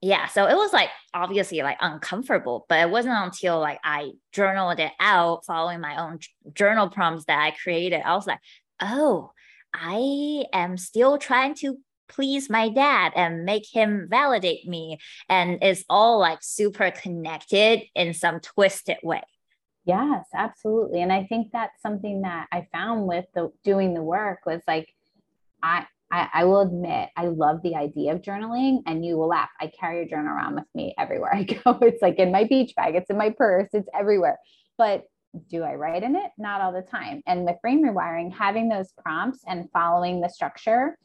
[SPEAKER 1] yeah so it was like obviously like uncomfortable but it wasn't until like i journaled it out following my own journal prompts that i created i was like oh i am still trying to please my dad and make him validate me and it's all like super connected in some twisted way
[SPEAKER 2] yes absolutely and i think that's something that i found with the doing the work was like i I, I, will admit I love the idea of journaling and you will laugh. I carry a journal around with me everywhere [laughs] I go. It's like in my beach bag, it's in my purse, it's everywhere. But do I write in it? Not all the time. And with brain rewiring, having those prompts and following the structure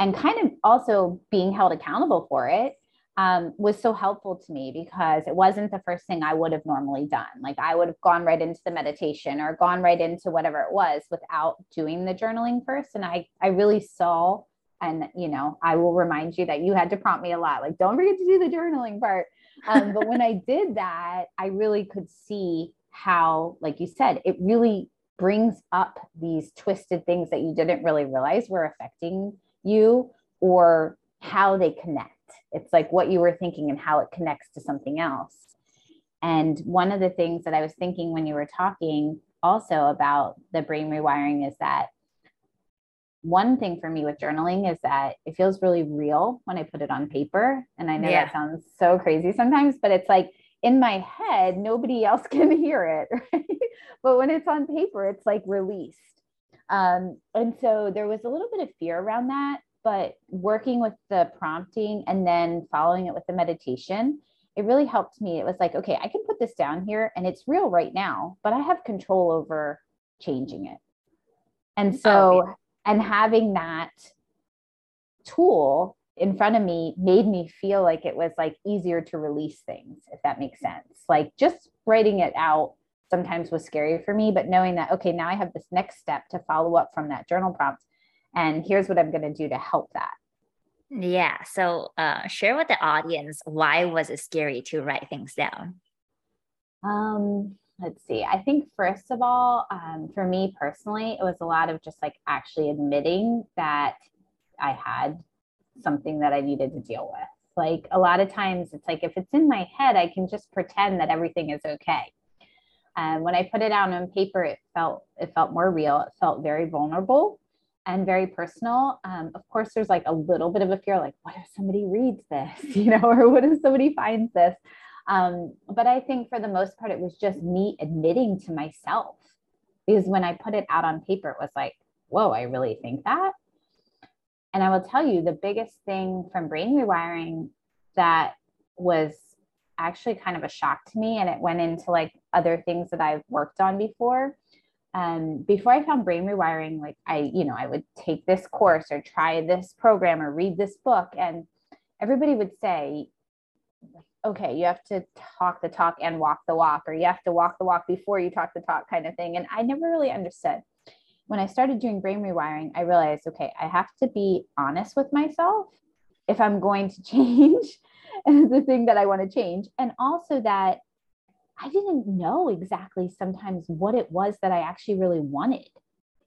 [SPEAKER 2] and kind of also being held accountable for it um, was so helpful to me because it wasn't the first thing I would have normally done. Like I would have gone right into the meditation or gone right into whatever it was without doing the journaling first. And I, I really saw, and you know, I will remind you that you had to prompt me a lot. Like, don't forget to do the journaling part. Um, but when I did that, I really could see how, like you said, it really brings up these twisted things that you didn't really realize were affecting you or how they connect it's like what you were thinking and how it connects to something else. And one of the things that I was thinking when you were talking also about the brain rewiring is that one thing for me with journaling is that it feels really real when I put it on paper. And I know yeah. that sounds so crazy sometimes, but it's like in my head, nobody [laughs] else can hear it. Right? but when it's on paper, it's like released. Um, and so there was a little bit of fear around that but working with the prompting and then following it with the meditation it really helped me. It was like okay i can put this down here and it's real right now but i have control over changing it. And so oh, yeah. and having that tool in front of me made me feel like it was like easier to release things if that makes sense. Like just writing it out sometimes was scary for me but knowing that okay now i have this next step to follow up from that journal prompt and here's what i'm going to do to help that.
[SPEAKER 1] Yeah so uh, share with the audience why was it scary to write things down?
[SPEAKER 2] Um let's see. I think first of all um, for me personally it was a lot of just like actually admitting that i had something that i needed to deal with. Like a lot of times it's like if it's in my head i can just pretend that everything is okay. And when i put it out on paper it felt it felt more real. It felt very vulnerable and very personal. Um, of course, there's like a little bit of a fear, like, what if somebody reads this, [laughs] you know, or what if somebody finds this? Um, but I think for the most part, it was just me admitting to myself because when I put it out on paper, it was like, whoa, I really think that. And I will tell you the biggest thing from brain rewiring that was actually kind of a shock to me, and it went into like other things that I've worked on before, um, before I found brain rewiring, like I, you know, I would take this course or try this program or read this book, and everybody would say, okay, you have to talk the talk and walk the walk, or you have to walk the walk before you talk the talk, kind of thing. And I never really understood. When I started doing brain rewiring, I realized, okay, I have to be honest with myself if I'm going to [laughs] change the thing that I want to change, and also that I didn't know exactly sometimes what it was that I actually really wanted.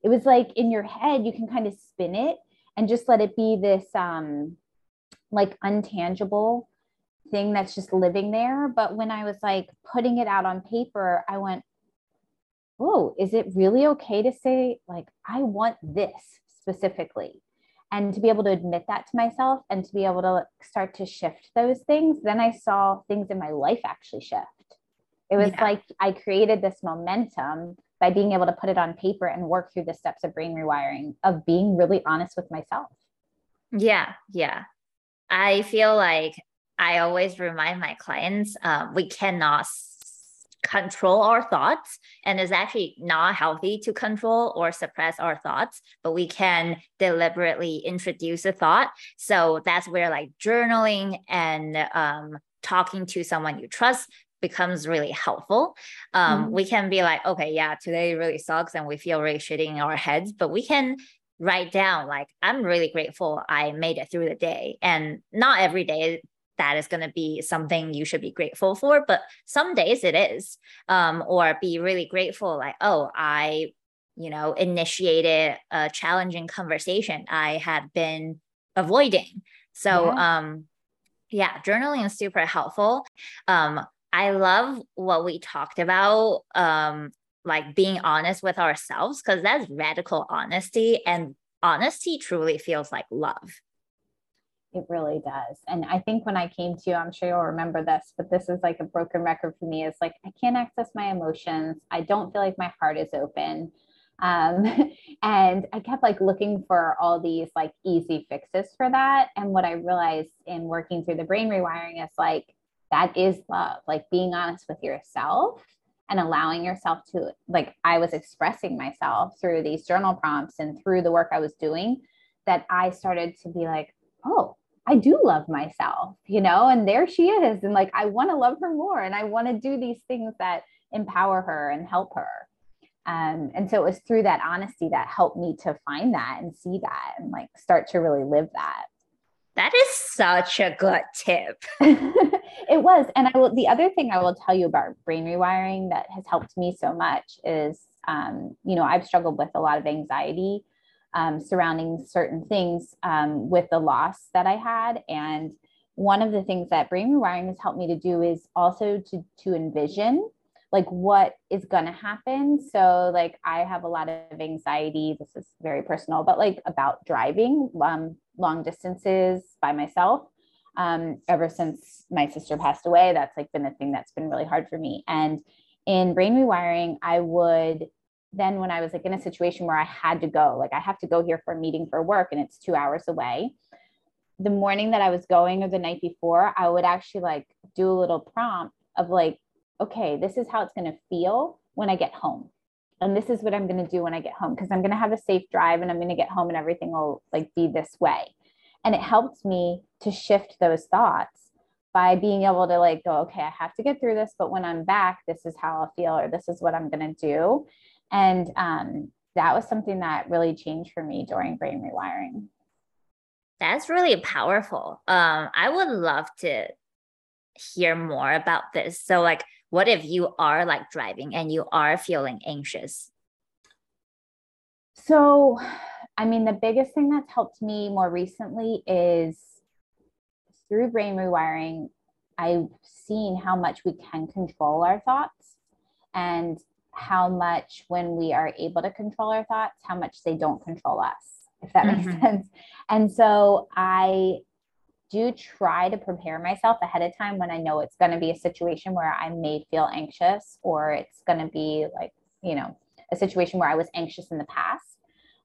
[SPEAKER 2] It was like in your head, you can kind of spin it and just let it be this um, like untangible thing that's just living there. But when I was like putting it out on paper, I went, oh, is it really okay to say, like, I want this specifically? And to be able to admit that to myself and to be able to start to shift those things, then I saw things in my life actually shift It was yeah. like I created this momentum by being able to put it on paper and work through the steps of brain rewiring of being really honest with myself.
[SPEAKER 1] Yeah, yeah. I feel like I always remind my clients um, we cannot control our thoughts and it's actually not healthy to control or suppress our thoughts but we can deliberately introduce a thought so that's where like journaling and um, talking to someone you trust becomes really helpful. Um, mm-hmm. We can be like, okay, yeah, today really sucks and we feel really shitty in our heads, but we can write down, like, I'm really grateful I made it through the day. And not every day that is going to be something you should be grateful for, but some days it is. Um, or be really grateful, like, oh, I, you know, initiated a challenging conversation I had been avoiding. So, yeah. um, yeah, journaling is super helpful. Um, I love what we talked about, um, like being honest with ourselves, because that's radical honesty, and honesty truly feels like love.
[SPEAKER 2] It really does. And I think when I came to you, I'm sure you'll remember this, but this is like a broken record for me. It's like I can't access my emotions. I don't feel like my heart is open. Um, [laughs] and I kept like looking for all these like easy fixes for that. And what I realized in working through the brain rewiring is like that is love like being honest with yourself and allowing yourself to like i was expressing myself through these journal prompts and through the work i was doing that i started to be like oh i do love myself you know and there she is and like i want to love her more and i want to do these things that empower her and help her. Um, and so it was through that honesty that helped me to find that and see that and like start to really live that
[SPEAKER 1] that is such a good tip. [laughs]
[SPEAKER 2] it was. And I will, the other thing I will tell you about brain rewiring that has helped me so much is, um, you know, I've struggled with a lot of anxiety um, surrounding certain things um, with the loss that I had. And one of the things that brain rewiring has helped me to do is also to, to envision like what is going to happen. So like i have a lot of anxiety. This is very personal but like about driving um, long distances by myself. Um, ever since my sister passed away that's like been the thing that's been really hard for me. And in brain rewiring i would then when i was like in a situation where i had to go like i have to go here for a meeting for work and it's two hours away the morning that i was going or the night before i would actually like do a little prompt of like okay, this is how it's going to feel when I get home. And this is what I'm going to do when I get home because I'm going to have a safe drive and I'm going to get home and everything will like be this way. And it helped me to shift those thoughts by being able to like go, okay, I have to get through this, but when I'm back, this is how I'll feel or this is what I'm going to do. And um, that was something that really changed for me during brain rewiring.
[SPEAKER 1] That's really powerful. Um, I would love to hear more about this. So, like, what if you are like driving and you are feeling anxious?
[SPEAKER 2] So, I mean, the biggest thing that's helped me more recently is through brain rewiring, I've seen how much we can control our thoughts and how much when we are able to control our thoughts, how much they don't control us, if that mm-hmm. makes sense. And so I do try to prepare myself ahead of time when I know it's going to be a situation where I may feel anxious or it's going to be like, you know, a situation where I was anxious in the past.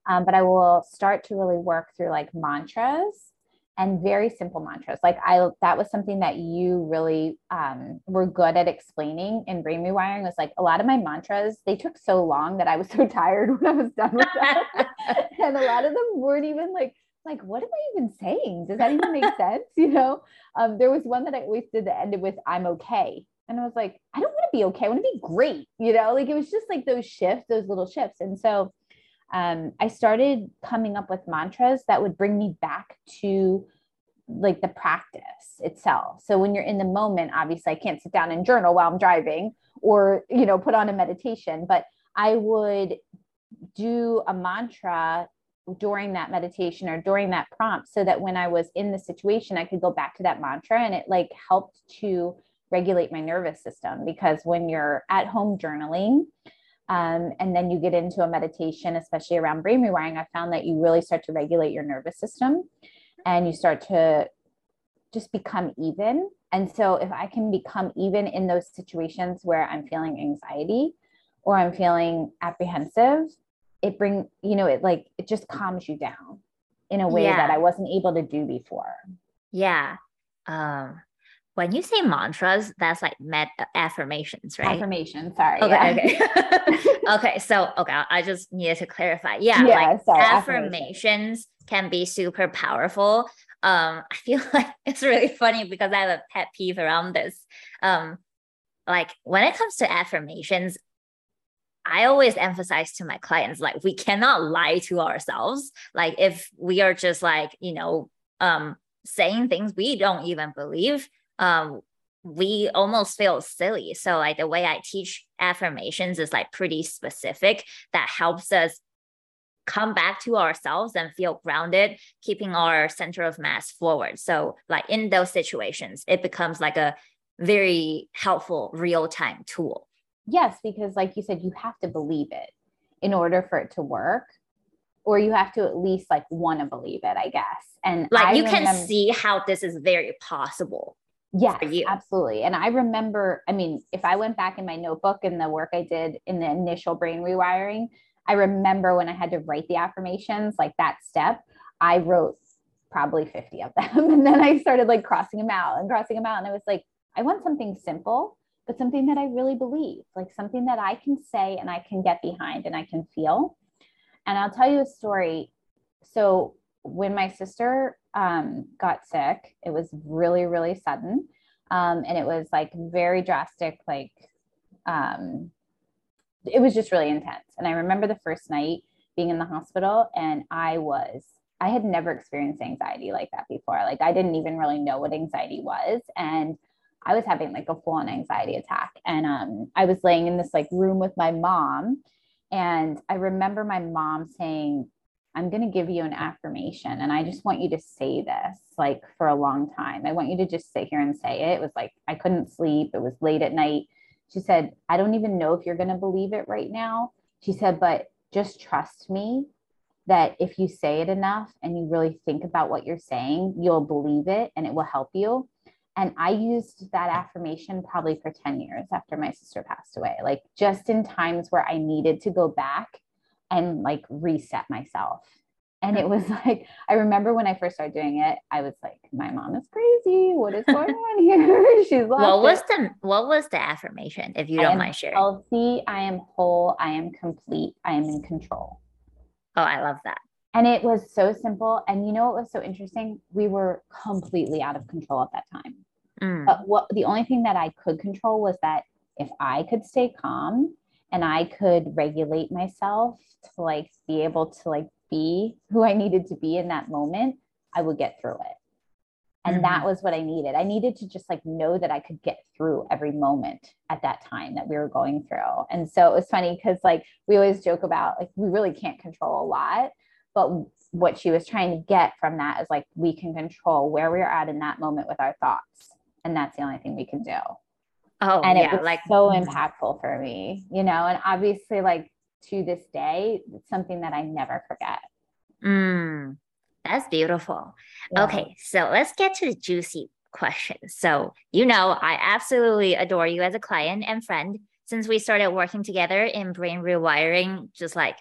[SPEAKER 2] Um, but I will start to really work through like mantras and very simple mantras. Like I, that was something that you really um, were good at explaining in brain rewiring. Was like a lot of my mantras. They took so long that I was [laughs] so tired when I was done with them, [laughs] and a lot of them weren't even like like, what am I even saying? Does that even make sense? You know, um, there was one that I always did that ended with "I'm okay," and I was like, I don't want to be okay. I want to be great. You know, like it was just like those shifts, those little shifts, and so um, I started coming up with mantras that would bring me back to like the practice itself. So when you're in the moment, obviously I can't sit down and journal while I'm driving or, you know, put on a meditation, but I would do a mantra during that meditation or during that prompt so that when I was in the situation, I could go back to that mantra and it like helped to regulate my nervous system because when you're at home journaling, um, and then you get into a meditation, especially around brain rewiring, I found that you really start to regulate your nervous system and you start to just become even. And so if I can become even in those situations where I'm feeling anxiety or I'm feeling apprehensive, it bring, you know, it like it just calms you down in a way yeah. that I wasn't able to do before.
[SPEAKER 1] Yeah. Um when you say mantras, that's like med affirmations, right?
[SPEAKER 2] Affirmations, sorry.
[SPEAKER 1] Okay, yeah. okay. [laughs] [laughs] okay, so okay, I just needed to clarify. Yeah, yeah like sorry, affirmations can be super powerful. Um, [laughs] I feel like it's really funny because I have a pet peeve around this. Um, like when it comes to affirmations, I always emphasize to my clients like we cannot lie to ourselves. Like if we are just like, you know, um saying things we don't even believe, um, we almost feel silly. So like the way I teach affirmations is like pretty specific that helps us come back to ourselves and feel grounded, keeping our center of mass forward. So like in those situations, it becomes like a very helpful real-time tool.
[SPEAKER 2] Yes, because like you said, you have to believe it in order for it to work. Or you have to at least like want to believe it, I guess. And
[SPEAKER 1] like I you remember- can see how this is very possible
[SPEAKER 2] yeah absolutely. And I remember, I mean, if I went back in my notebook and the work I did in the initial brain rewiring, I remember when I had to write the affirmations, like that step, I wrote probably 50 of them. [laughs] And then I started like crossing them out and crossing them out. And I was like, I want something simple, but something that I really believe, like something that I can say and I can get behind and I can feel. And I'll tell you a story. So when my sister um, got sick, it was really, really sudden. Um, and it was like very drastic, like, um, it was just really intense. And I remember the first night being in the hospital, and I was, I had never experienced anxiety like that before. Like, I didn't even really know what anxiety was. And I was having like a full on anxiety attack. And um, I was laying in this like room with my mom. And I remember my mom saying, I'm going to give you an affirmation and I just want you to say this like for a long time. I want you to just sit here and say it. It was like I couldn't sleep. It was late at night. She said, I don't even know if you're going to believe it right now. She said, but just trust me that if you say it enough and you really think about what you're saying, you'll believe it and it will help you. And I used that affirmation probably for 10 years after my sister passed away, like just in times where I needed to go back and like reset myself. And it was [laughs] like, I remember when I first started doing it, I was like, my mom is crazy. What is going on [laughs] here? [laughs] She's
[SPEAKER 1] what was it. the what was the affirmation, if you don't mind sharing?
[SPEAKER 2] Healthy, I am whole, I am complete, I am in control.
[SPEAKER 1] Oh, I love that.
[SPEAKER 2] And it was so simple. And you know what was so interesting? We were completely out of control at that time. Mm. But what the only thing that I could control was that if I could stay calm and I could regulate myself to like be able to like be who I needed to be in that moment, I would get through it. And mm-hmm. that was what I needed. I needed to just like know that I could get through every moment at that time that we were going through. And so it was funny because like we always joke about like we really can't control a lot, but what she was trying to get from that is like we can control where we're at in that moment with our thoughts. And that's the only thing we can do.
[SPEAKER 1] Oh,
[SPEAKER 2] and
[SPEAKER 1] yeah,
[SPEAKER 2] it was like so impactful for me, you know, and obviously like to this day, it's something that I never forget.
[SPEAKER 1] Mm, that's beautiful. Yeah. Okay, so let's get to the juicy questions. So, you know, I absolutely adore you as a client and friend since we started working together in brain rewiring just like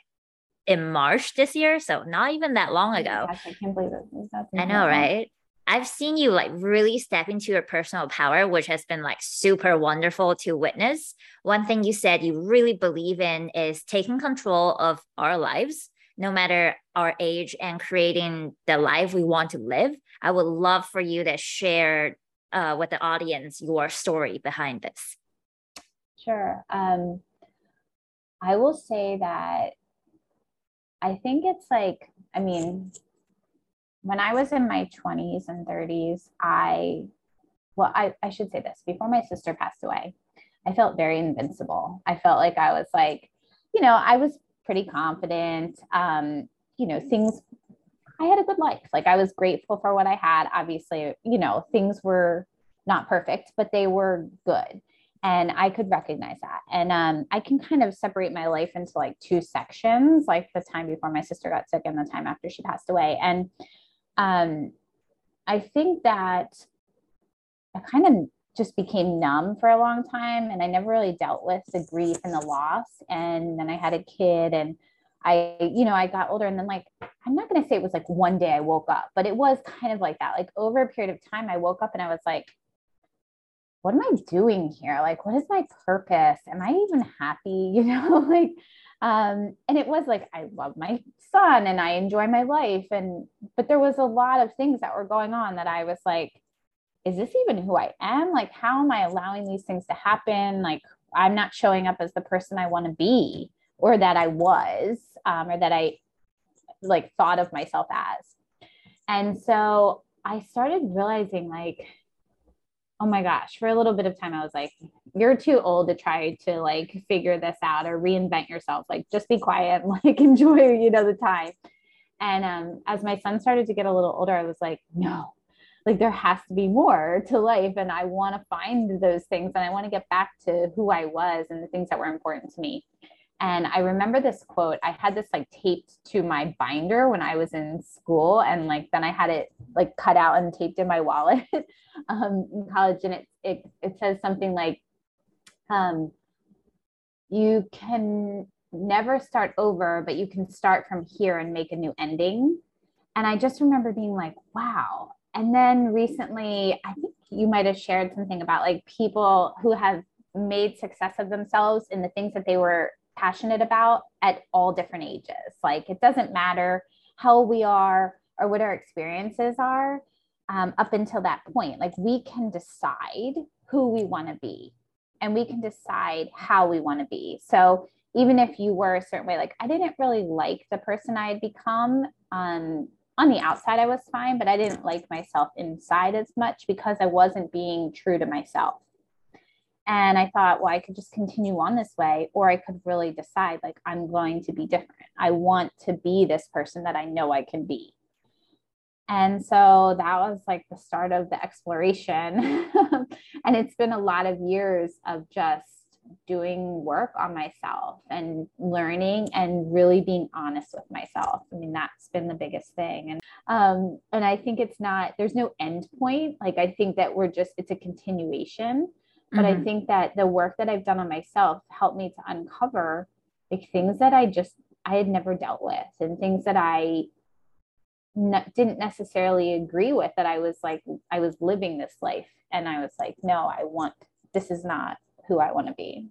[SPEAKER 1] in March this year. So, not even that long ago.
[SPEAKER 2] I can't believe it.
[SPEAKER 1] I know, right? I've seen you like really step into your personal power, which has been like super wonderful to witness. One thing you said you really believe in is taking control of our lives, no matter our age, and creating the life we want to live. I would love for you to share uh, with the audience your story behind this.
[SPEAKER 2] Sure. Um, I will say that I think it's like, I mean, when I was in my 20s and 30s, I, well, I, I should say this before my sister passed away, I felt very invincible. I felt like I was like, you know, I was pretty confident. Um, you know, things, I had a good life. Like I was grateful for what I had. Obviously, you know, things were not perfect, but they were good. And I could recognize that. And um, I can kind of separate my life into like two sections, like the time before my sister got sick and the time after she passed away. And um, I think that I kind of just became numb for a long time and I never really dealt with the grief and the loss. And then I had a kid and I, you know, I got older and then like, I'm not going to say it was like one day I woke up, but it was kind of like that. Like over a period of time, I woke up and I was like, what am I doing here? Like, what is my purpose? Am I even happy? [laughs] You know, like, um, and it was like, I love my son and I enjoy my life. And, but there was a lot of things that were going on that I was like, is this even who I am? Like, how am I allowing these things to happen? Like, I'm not showing up as the person I want to be or that I was, um, or that I like thought of myself as. And so I started realizing, like, oh my gosh, for a little bit of time, I was like, you're too old to try to like figure this out or reinvent yourself. Like, just be quiet and [laughs] like enjoy, you know, the time. And um, as my son started to get a little older, I was like, no, like there has to be more to life and i want to find those things and i want to get back to who i was and the things that were important to me and i remember this quote i had this like taped to my binder when i was in school and like then i had it like cut out and taped in my wallet [laughs] um, in college and it, it it says something like um, you can never start over but you can start from here and make a new ending. And i just remember being like wow. And then recently, I think you might have shared something about like people who have made success of themselves in the things that they were passionate about at all different ages. Like it doesn't matter how we are or what our experiences are um, up until that point. Like we can decide who we want to be and we can decide how we want to be. So even if you were a certain way, like I didn't really like the person I had become, um, on the outside I was fine, but I didn't like myself inside as much because I wasn't being true to myself. And I thought, well, I could just continue on this way, or I could really decide, like, I'm going to be different. I want to be this person that I know I can be. And so that was like the start of the exploration. [laughs] and it's been a lot of years of just doing work on myself and learning and really being honest with myself. I mean, that's been the biggest thing. And um, and I think it's not there's no end point. Like I think that we're just it's a continuation. But mm-hmm. I think that the work that I've done on myself helped me to uncover like things that I just I had never dealt with and things that I ne- didn't necessarily agree with that I was like I was living this life and I was like no I want this is not who I want to be.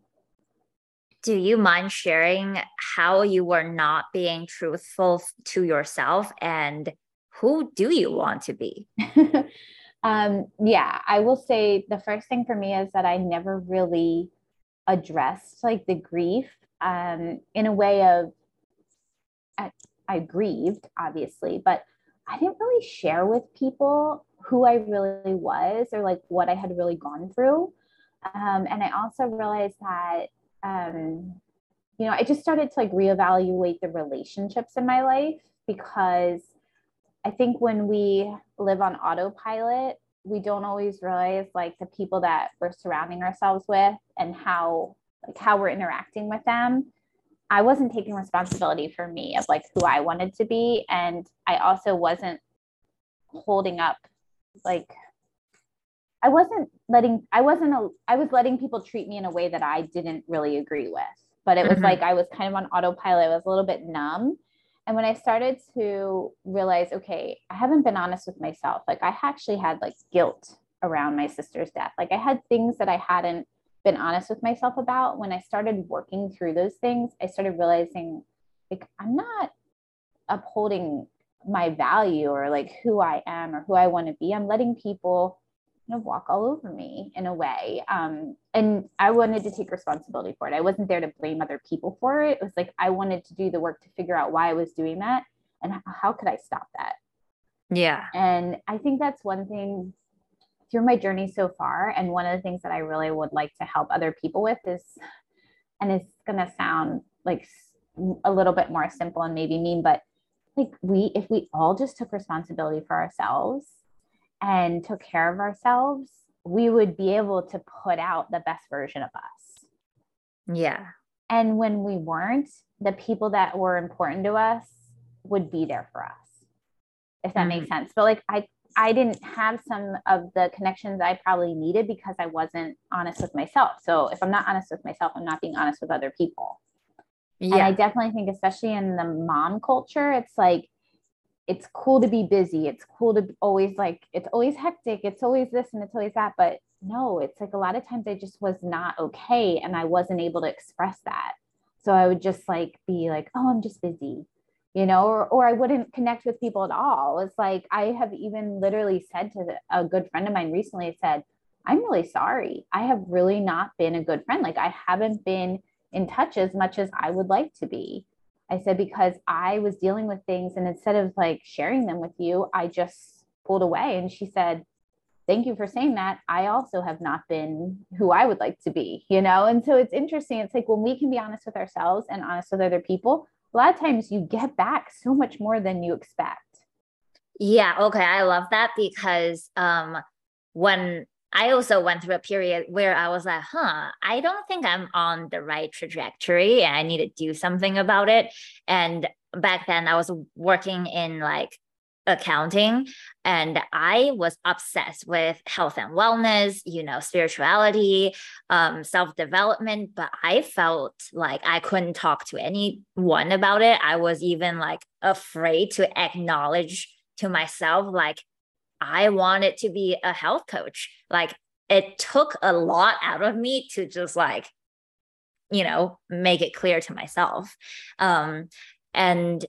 [SPEAKER 1] Do you mind sharing how you were not being truthful to yourself and who do you want to be? [laughs]
[SPEAKER 2] um, yeah, I will say the first thing for me is that I never really addressed like the grief um, in a way of I, I grieved, obviously, but I didn't really share with people who I really was or like what I had really gone through. Um, and I also realized that, um, you know, I just started to like reevaluate the relationships in my life because I think when we live on autopilot, we don't always realize like the people that we're surrounding ourselves with and how like how we're interacting with them. I wasn't taking responsibility for me of like who I wanted to be. And I also wasn't holding up like I wasn't letting I wasn't a, I was letting people treat me in a way that I didn't really agree with. But it was mm-hmm. like I was kind of on autopilot. I was a little bit numb. And when I started to realize, okay, I haven't been honest with myself. Like I actually had like guilt around my sister's death. Like I had things that I hadn't been honest with myself about. When I started working through those things, I started realizing like I'm not upholding my value or like who I am or who I want to be. I'm letting people kind of walk all over me in a way. Um, and I wanted to take responsibility for it. I wasn't there to blame other people for it. It was like I wanted to do the work to figure out why I was doing that and how could I stop that.
[SPEAKER 1] Yeah.
[SPEAKER 2] And I think that's one thing through my journey so far. And one of the things that I really would like to help other people with is, and it's going to sound like a little bit more simple and maybe mean, but like we, if we all just took responsibility for ourselves and took care of ourselves, we would be able to put out the best version of us.
[SPEAKER 1] Yeah.
[SPEAKER 2] And when we weren't, the people that were important to us would be there for us, if that mm-hmm. makes sense. But like, I, I didn't have some of the connections I probably needed because I wasn't honest with myself. So if I'm not honest with myself, I'm not being honest with other people. Yeah. And I definitely think, especially in the mom culture, it's like it's cool to be busy. It's cool to always like, it's always hectic. It's always this and it's always that. But no, it's like a lot of times I just was not okay and I wasn't able to express that. So I would just like be like, oh, I'm just busy, you know, or, or I wouldn't connect with people at all. It's like I have even literally said to a good friend of mine recently, I said, I'm really sorry. I have really not been a good friend. Like I haven't been in touch as much as I would like to be. I said, because I was dealing with things and instead of like sharing them with you, I just pulled away. And she said, Thank you for saying that. I also have not been who I would like to be, you know? And so it's interesting. It's like when we can be honest with ourselves and honest with other people, a lot of times you get back so much more than you expect.
[SPEAKER 1] Yeah. Okay. I love that because um, when I also went through a period where I was like, huh, I don't think I'm on the right trajectory and I need to do something about it. And back then I was working in like accounting and I was obsessed with health and wellness, you know, spirituality, um, self-development, but I felt like I couldn't talk to anyone about it. I was even like afraid to acknowledge to myself like I wanted to be a health coach. Like it took a lot out of me to just like, you know, make it clear to myself. Um, and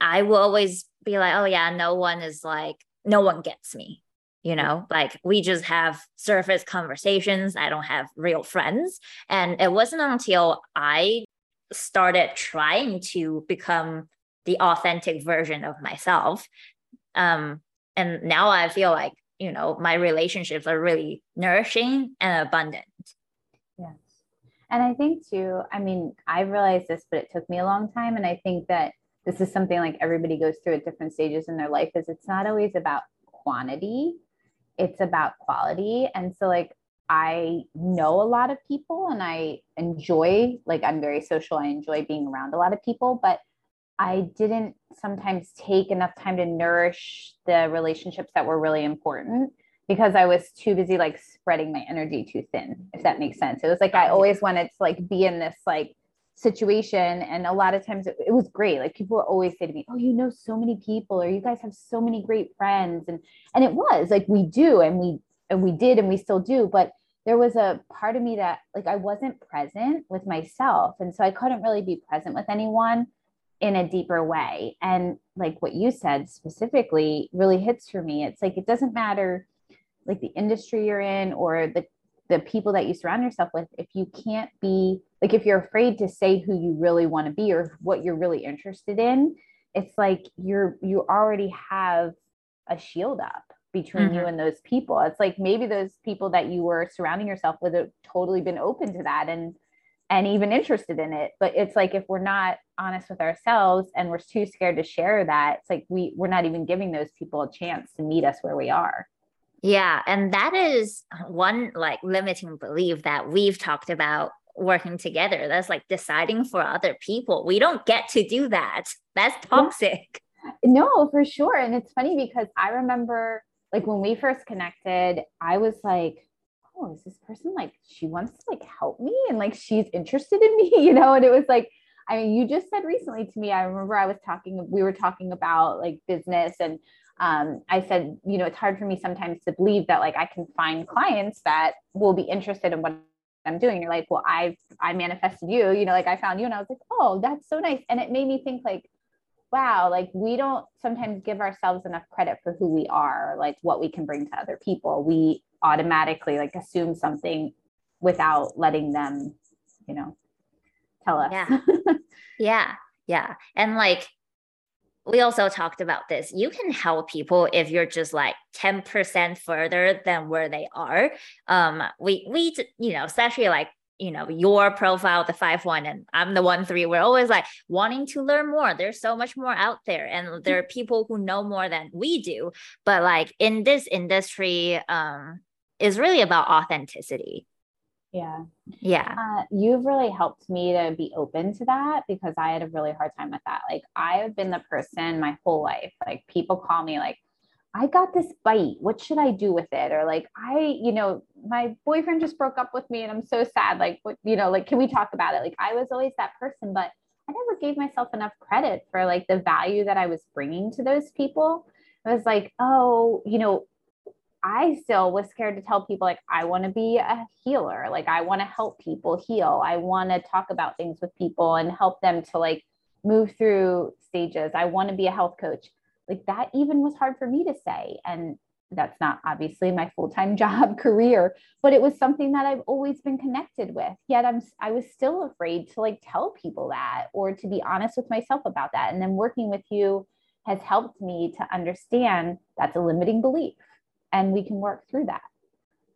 [SPEAKER 1] I will always be like, oh, yeah, no one is like, no one gets me. You know, like we just have surface conversations. I don't have real friends. And it wasn't until I started trying to become the authentic version of myself um, and now i feel like you know my relationships are really nourishing and abundant.
[SPEAKER 2] Yes. And i think too i mean i realized this but it took me a long time. And i think that this is something like everybody goes through at different stages in their life is it's not always about quantity. It's about quality. And so like i know a lot of people and i enjoy like i'm very social. I enjoy being around a lot of people but I didn't sometimes take enough time to nourish the relationships that were really important because I was too busy like spreading my energy too thin, if that makes sense. It was like I always wanted to like be in this like situation. And a lot of times it, it was great. Like people would always say to me, Oh, you know so many people, or you guys have so many great friends. And and it was like we do and we and we did and we still do, but there was a part of me that like I wasn't present with myself. And so I couldn't really be present with anyone in a deeper way. And like what you said specifically really hits for me. It's like it doesn't matter like the industry you're in or the the people that you surround yourself with if you can't be like if you're afraid to say who you really want to be or what you're really interested in it's like you're you already have a shield up between mm-hmm. you and those people it's like maybe those people that you were surrounding yourself with have totally been open to that and and even interested in it but it's like if we're not honest with ourselves and we're too scared to share that it's like we we're not even giving those people a chance to meet us where we are.
[SPEAKER 1] Yeah and that is one like limiting belief that we've talked about working together. That's like deciding for other people. We don't get to do that. That's toxic.
[SPEAKER 2] No for sure. And it's funny because i remember like when we first connected i was like oh, is this person like she wants to like help me and like she's interested in [laughs] me, you know? And it was like, I mean, you just said recently to me, I remember I was talking, we were talking about like business and um, I said, you know, it's hard for me sometimes to believe that like I can find clients that will be interested in what I'm doing. You're like, well, I've I manifested you, you know, like I found you, and I was like, oh, that's so nice. And it made me think like, wow, like we don't sometimes give ourselves enough credit for who we are, like what we can bring to other people. We automatically like assume something without letting them, you know, tell us.
[SPEAKER 1] Yeah. yeah. Yeah. And like we also talked about this. You can help people if you're just like 10% further than where they are. Um, we we you know, especially like you know your profile the five one and i'm the one three. We're always like wanting to learn more. There's so much more out there and there are people who know more than we do. But like in this industry um is really about authenticity.
[SPEAKER 2] Yeah.
[SPEAKER 1] Yeah.
[SPEAKER 2] Uh, you've really helped me to be open to that because i had a really hard time with that. Like i have been the person my whole life. Like people call me like I got this bite. What should I do with it? Or like, I, you know, my boyfriend just broke up with me and I'm so sad. Like, what, you know, like, can we talk about it? Like, I was always that person, but I never gave myself enough credit for like the value that I was bringing to those people. I was like, oh, you know, I still was scared to tell people like I want to be a healer, like I want to help people heal. I want to talk about things with people and help them to like move through stages. I want to be a health coach. Like that even was hard for me to say and that's not obviously my full-time [laughs] job career, but it was something that I've always been connected with. Yet I'm I was still afraid to like tell people that or to be honest with myself about that. And then working with you has helped me to understand that's a limiting belief and we can work through that.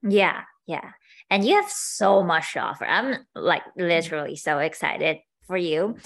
[SPEAKER 1] Yeah, yeah. And you have so much to offer. I'm like mm-hmm. literally so excited for you.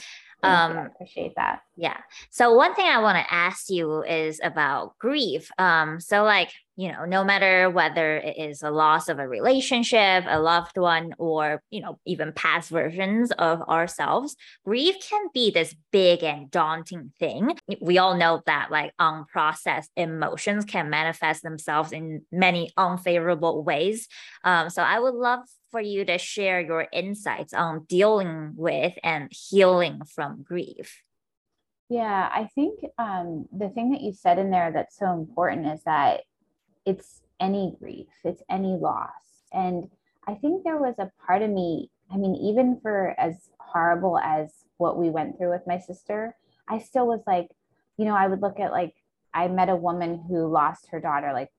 [SPEAKER 2] Um, I appreciate that.
[SPEAKER 1] Yeah. So one thing I want to ask you is about grief. Um, so like you know, no matter whether it is a loss of a relationship, a loved one, or, you know, even past versions of ourselves, grief can be this big and daunting thing. We all know that like unprocessed emotions can manifest themselves in many unfavorable ways. Um, so I would love for you to share your insights on dealing with and healing from grief.
[SPEAKER 2] Yeah, I think um, the thing that you said in there that's so important is that it's any grief, it's any loss. And I think there was a part of me, I mean, even for as horrible as what we went through with my sister, I still was like, you know, I would look at like, I met a woman who lost her daughter like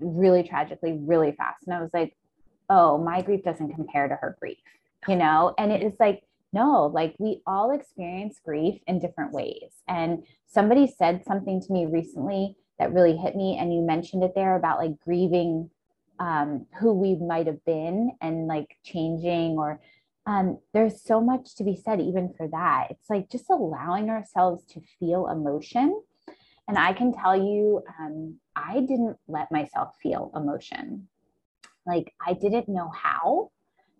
[SPEAKER 2] really tragically, really fast. And I was like, oh, my grief doesn't compare to her grief, you know? And it is like, no, like we all experience grief in different ways. And somebody said something to me recently that really hit me. And you mentioned it there about like grieving um, who we might have been and like changing or um, there's so much to be said even for that. It's like just allowing ourselves to feel emotion. And I can tell you, um, I didn't let myself feel emotion. Like I didn't know how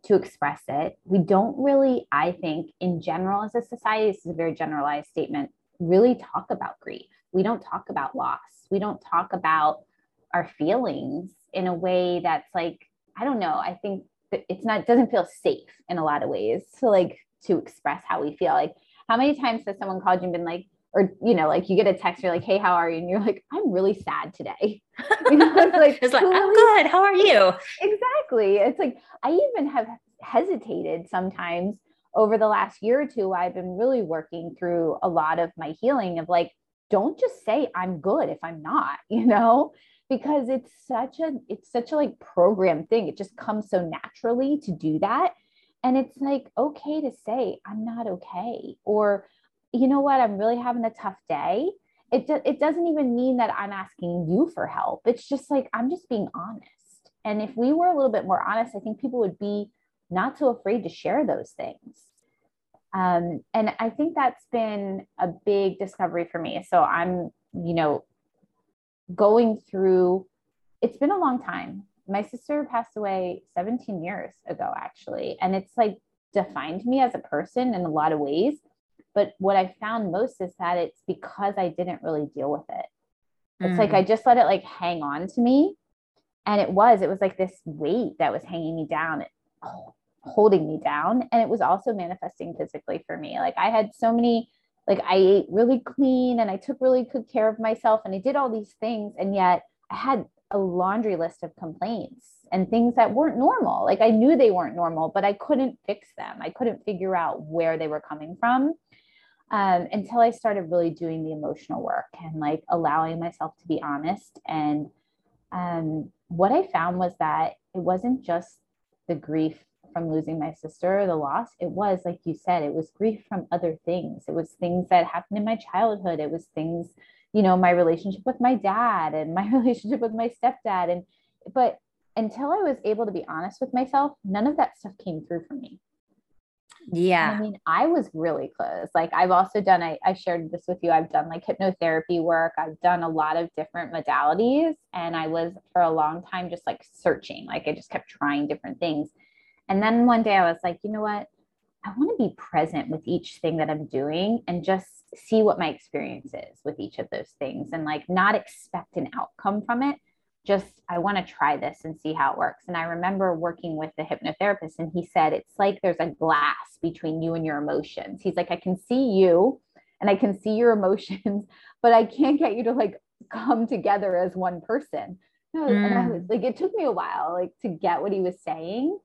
[SPEAKER 2] to express it. We don't really, I think, in general as a society, this is a very generalized statement, really talk about grief. We don't talk about loss. We don't talk about our feelings in a way that's like i don't know. I think it's not doesn't feel safe in a lot of ways to like to express how we feel. Like how many times has someone called you and been like or you know like you get a text you're like hey how are you? And you're like i'm really sad today. [laughs] You know
[SPEAKER 1] it's [laughs] like it's like i'm good. How are you?
[SPEAKER 2] Exactly. It's like i even have hesitated sometimes over the last year or two i've been really working through a lot of my healing of like don't just say I'm good if I'm not, [laughs] you know, because it's such a it's such a like program thing. It just comes so naturally to do that. And it's like okay to say I'm not okay or you know what, I'm really having a tough day. It do, it doesn't even mean that I'm asking you for help. It's just like I'm just being honest. And if we were a little bit more honest, I think people would be not so afraid to share those things. Um, and I think that's been a big discovery for me. So I'm, you know, going through, it's been a long time. My sister passed away 17 years ago, actually. And it's like defined me as a person in a lot of ways. But what I found most is that it's because I didn't really deal with it. It's mm. like I just let it like hang on to me. And it was, it was like this weight that was hanging me down. Oh, holding me down and it was also manifesting physically for me. Like i had so many like i ate really clean and i took really good care of myself and i did all these things and yet i had a laundry list of complaints and things that weren't normal. Like i knew they weren't normal but i couldn't fix them. I couldn't figure out where they were coming from um, until i started really doing the emotional work and like allowing myself to be honest. And um, what i found was that it wasn't just the grief from losing my sister, the loss, it was, like you said, it was grief from other things. It was things that happened in my childhood. It was things, you know, my relationship with my dad and my [laughs] relationship with my stepdad. And, but until I was able to be honest with myself, none of that stuff came through for me.
[SPEAKER 1] Yeah.
[SPEAKER 2] I mean, I was really close. Like I've also done, I, I shared this with you. I've done like hypnotherapy work. I've done a lot of different modalities. And I was for a long time just like searching. Like I just kept trying different things. And then one day I was like, you know what? I want to be present with each thing that I'm doing and just see what my experience is with each of those things and like not expect an outcome from it just i want to try this and see how it works and i remember working with the hypnotherapist and he said it's like there's a glass between you and your emotions he's like i can see you and i can see your emotions [laughs] but i can't get you to like come together as one person no, mm. and I was mm. like it took me a while like to get what he was saying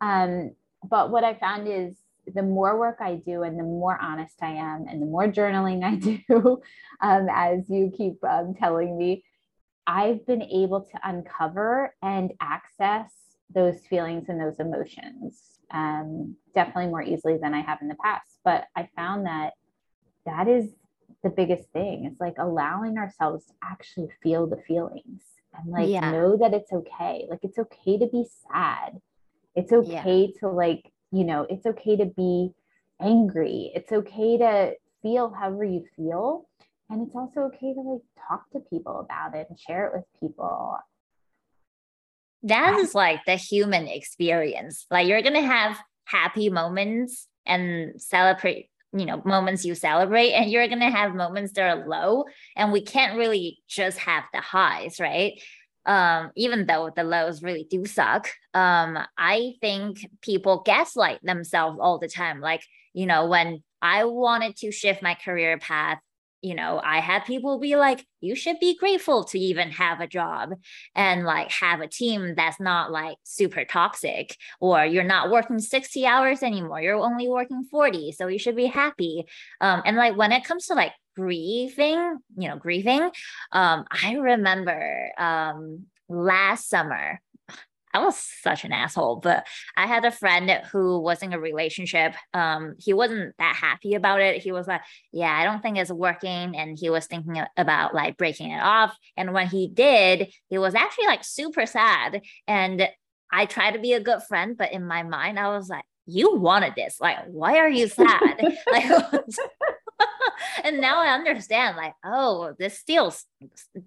[SPEAKER 2] um but what i found is the more work I do and the more honest I am and the more journaling I [laughs] do, um, as you keep um, telling me, I've been able to uncover and access those feelings and those emotions um, definitely more easily than I have in the past. But I found that that is the biggest thing. It's like allowing ourselves to actually feel the feelings and like yeah. know that it's okay. Like it's okay to be sad. It's okay yeah. to like you know, it's okay to be angry. It's okay to feel however you feel. And it's also okay to like talk to people about it and share it with people.
[SPEAKER 1] That is like the human experience. Like you're going to have happy moments and celebrate you know moments you celebrate and you're going to have moments that are low and we can't really just have the highs right um, even though the lows really do suck, um, I think people gaslight themselves all the time. Like, you know, when I wanted to shift my career path, you know, I had people be like, you should be grateful to even have a job and like have a team that's not like super toxic, or you're not working 60 hours anymore. You're only working 40. So you should be happy. Um, and like when it comes to like grieving, you know, grieving. Um, I remember um, last summer, I was such an asshole, but I had a friend who was in a relationship. Um, he wasn't that happy about it. He was like, "Yeah, I don't think it's working," and he was thinking about like breaking it off. And when he did, he was actually like super sad. And I tried to be a good friend, but in my mind, I was like, "You wanted this. Like, why are you sad?" [laughs] like, [laughs] [laughs] and now I understand, like, oh, this still,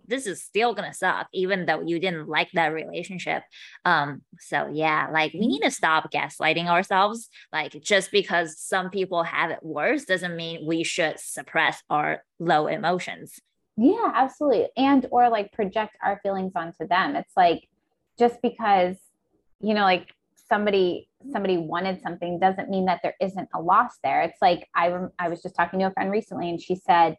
[SPEAKER 1] this is still gonna suck, even though you didn't like that relationship. Um, so yeah, like we need to stop gaslighting ourselves. Like, just because some people have it worse doesn't mean we should suppress our low emotions.
[SPEAKER 2] Yeah, absolutely. And or like project our feelings onto them. It's like just because, you know, like somebody somebody wanted something doesn't mean that there isn't a loss there. It's like I I was just talking to a friend recently and she said,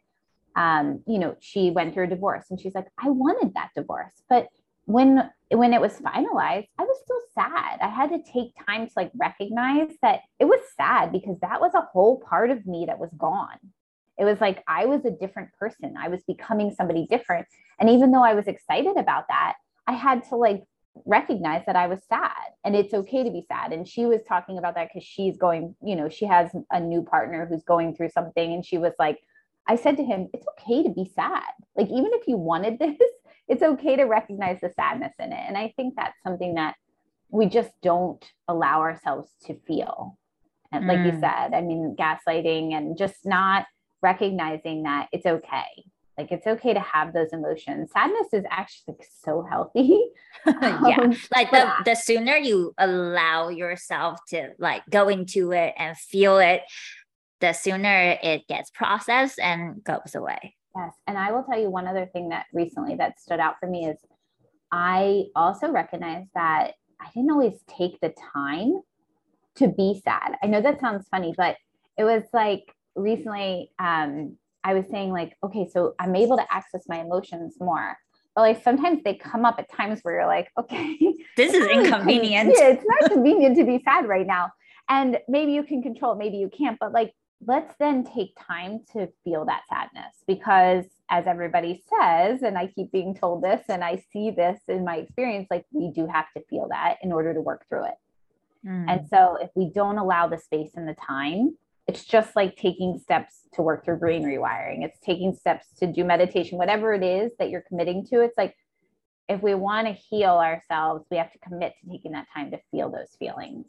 [SPEAKER 2] um, you know, she went through a divorce and she's like, I wanted that divorce, but when when it was finalized, I was still sad. I had to take time to like recognize that it was sad because that was a whole part of me that was gone. It was like I was a different person. I was becoming somebody different. And even though I was excited about that, I had to like recognize that I was sad and it's okay to be sad. And she was talking about that because she's going, you know, she has a new partner who's going through something. And she was like, I said to him, it's okay to be sad. Like, even if you wanted [laughs] this, it's okay to recognize the sadness in it. And I think that's something that we just don't allow ourselves to feel. And like mm. you said, I mean, gaslighting and just not recognizing that it's okay like it's okay to have those emotions. Sadness is actually like so healthy. [laughs] [laughs]
[SPEAKER 1] yeah. Um, like the, the sooner you allow yourself to like go into it and feel it, the sooner it gets processed and goes away.
[SPEAKER 2] Yes. And I will tell you one other thing that recently that stood out for me is I also recognize that I didn't always take the time to be sad. I know that sounds funny, but it was like recently um I was saying like, okay, so I'm able to access my emotions more. But like sometimes they come up at times where you're like, [laughs] okay,
[SPEAKER 1] this is [laughs] inconvenient.
[SPEAKER 2] Yeah, it's not convenient to be sad right now. And maybe you can control it, maybe you can't, but like let's then take time to feel that sadness because as everybody says, and I keep being told this and I see this in my experience, like we do have to feel that in order to work through it. Mm. And so if we don't allow the space and the time, it's just like taking steps to work through brain rewiring. It's taking steps to do meditation, whatever it is that you're committing to. It's like if we want to heal ourselves, we have to commit to taking that time to feel those feelings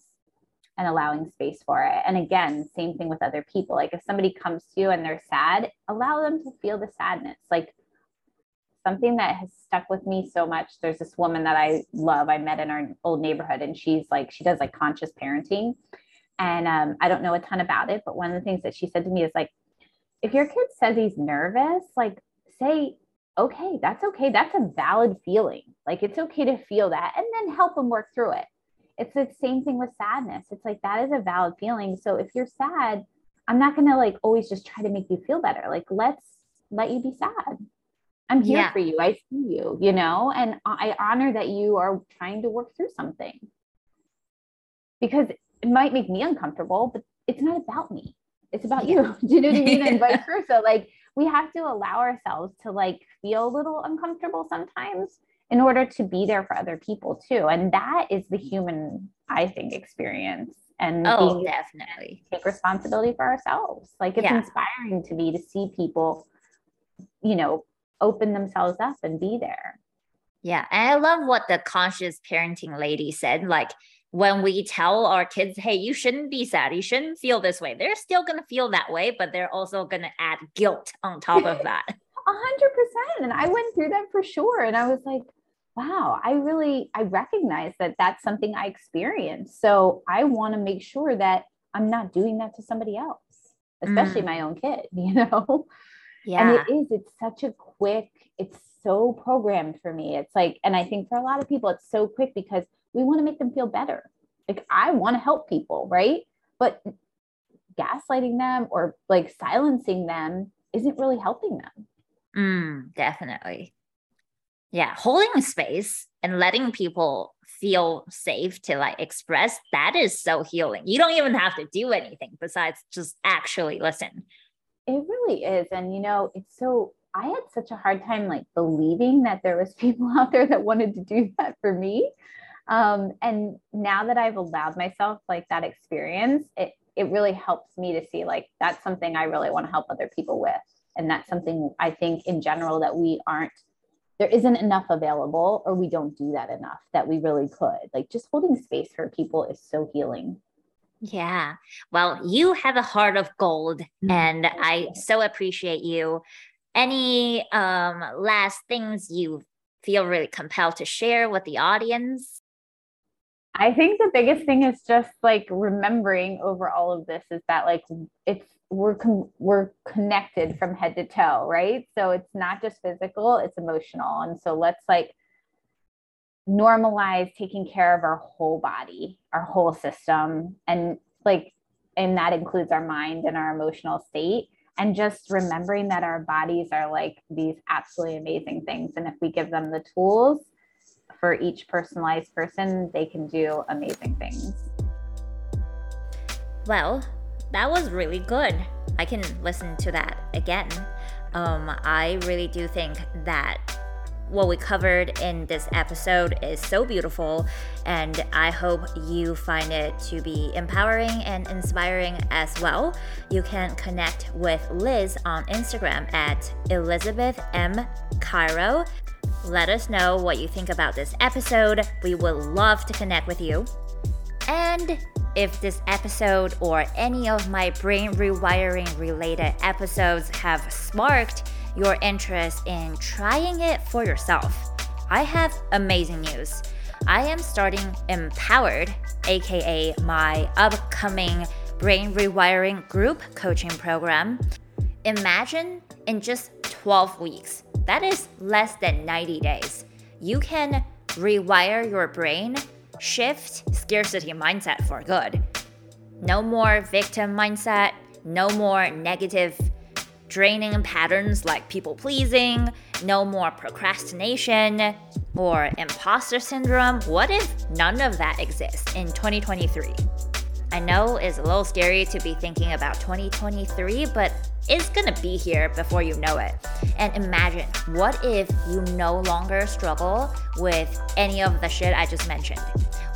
[SPEAKER 2] and allowing space for it. And again, same thing with other people. Like if somebody comes to you and they're sad, allow them to feel the sadness. Like something that has stuck with me so much. There's this woman that I love. I met in our old neighborhood and she's like, she does like conscious parenting and um, I don't know a ton about it, but one of the things that she said to me is like, if your kid says he's nervous, like say, okay, that's okay. That's a valid feeling. Like it's okay to feel that and then help them work through it. It's the same thing with sadness. It's like that is a valid feeling. So if you're sad, I'm not going to like always just try to make you feel better. Like let's let you be sad. I'm here yeah. for you. I see you, you know, and I honor that you are trying to work through something because it might make me uncomfortable, but it's not about me. It's about yeah. you. [laughs] Do you know what I mean? And vice [laughs] versa. Like we have to allow ourselves to like feel a little uncomfortable sometimes in order to be there for other people too. And that is the human, I think, experience. And
[SPEAKER 1] oh, definitely
[SPEAKER 2] take responsibility for ourselves. Like it's yeah. inspiring to me to see people, you know, open themselves up and be there.
[SPEAKER 1] Yeah. And I love what the conscious parenting lady said. Like when we tell our kids, hey, you shouldn't be sad, you shouldn't feel this way, they're still going to feel that way, but they're also going to add guilt on top of [laughs] that.
[SPEAKER 2] A hundred percent. And I went through that for sure. And I was like, wow, I really, I recognize that that's something I experienced. So I want to make sure that I'm not doing that to somebody else, especially mm. my own kid, [laughs] you know? Yeah. And it is, it's such a quick, it's so programmed for me. It's like, and I think for a lot of people, it's so quick because we want to make them feel better. Like I want to help people, right? But gaslighting them or like silencing them isn't really helping them.
[SPEAKER 1] Mm, definitely. Yeah, holding space and letting people feel safe to like express that is so healing. You don't even have to do anything besides just actually listen.
[SPEAKER 2] It really is. And you know, it's so I had such a hard time like believing that there was [laughs] people out there that wanted to do that for me. Um, and now that I've allowed myself like that experience, it it really helps me to see like that's something I really want to help other people with. And that's something I think in general that we aren't there isn't enough available or we don't do that enough that we really could. Like just holding space for people is so healing.
[SPEAKER 1] Yeah. Well, you have a heart of gold mm-hmm. and I so appreciate you. Any um last things you feel really compelled to share with the audience?
[SPEAKER 2] I think the biggest thing is just like remembering over all of this is that like it's we're we're connected from head to toe, right? So it's not just physical, it's emotional. And so let's like normalize taking care of our whole body, our whole system and like and that includes our mind and our emotional state and just remembering that our bodies are like these absolutely amazing things and if we give them the tools for each personalized person, they can do amazing things.
[SPEAKER 1] Well, that was really good. I can listen to that again. Um, I really do think that what we covered in this episode is so beautiful, and I hope you find it to be empowering and inspiring as well. You can connect with Liz on Instagram at Elizabeth M. Cairo. Let us know what you think about this episode. We would love to connect with you. And if this episode or any of my brain rewiring related episodes have sparked your interest in trying it for yourself, I have amazing news. I am starting Empowered, aka my upcoming brain rewiring group coaching program. Imagine in just 12 weeks that is less than 90 days. You can rewire your brain, shift scarcity mindset for good. No more victim mindset, no more negative draining patterns like people pleasing, no more procrastination or imposter syndrome. What if none of that exists in 2023? I know it's a little scary to be thinking about 2023, but it's gonna be here before you know it. And imagine, what if you no longer struggle with any of the shit I just mentioned?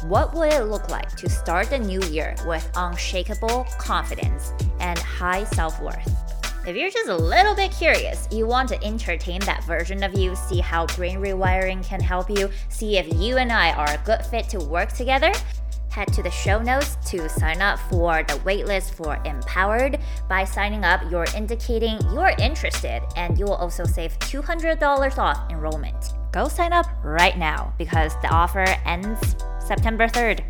[SPEAKER 1] What would it look like to start the new year with unshakable confidence and high self worth? If you're just a little bit curious, you want to entertain that version of you, see how brain rewiring can help you, see if you and I are a good fit to work together, head to the show notes to sign up for the waitlist for Empowered. By signing up, you're indicating you're interested and you will also save $200 off enrollment. Go sign up right now because the offer ends September 3rd.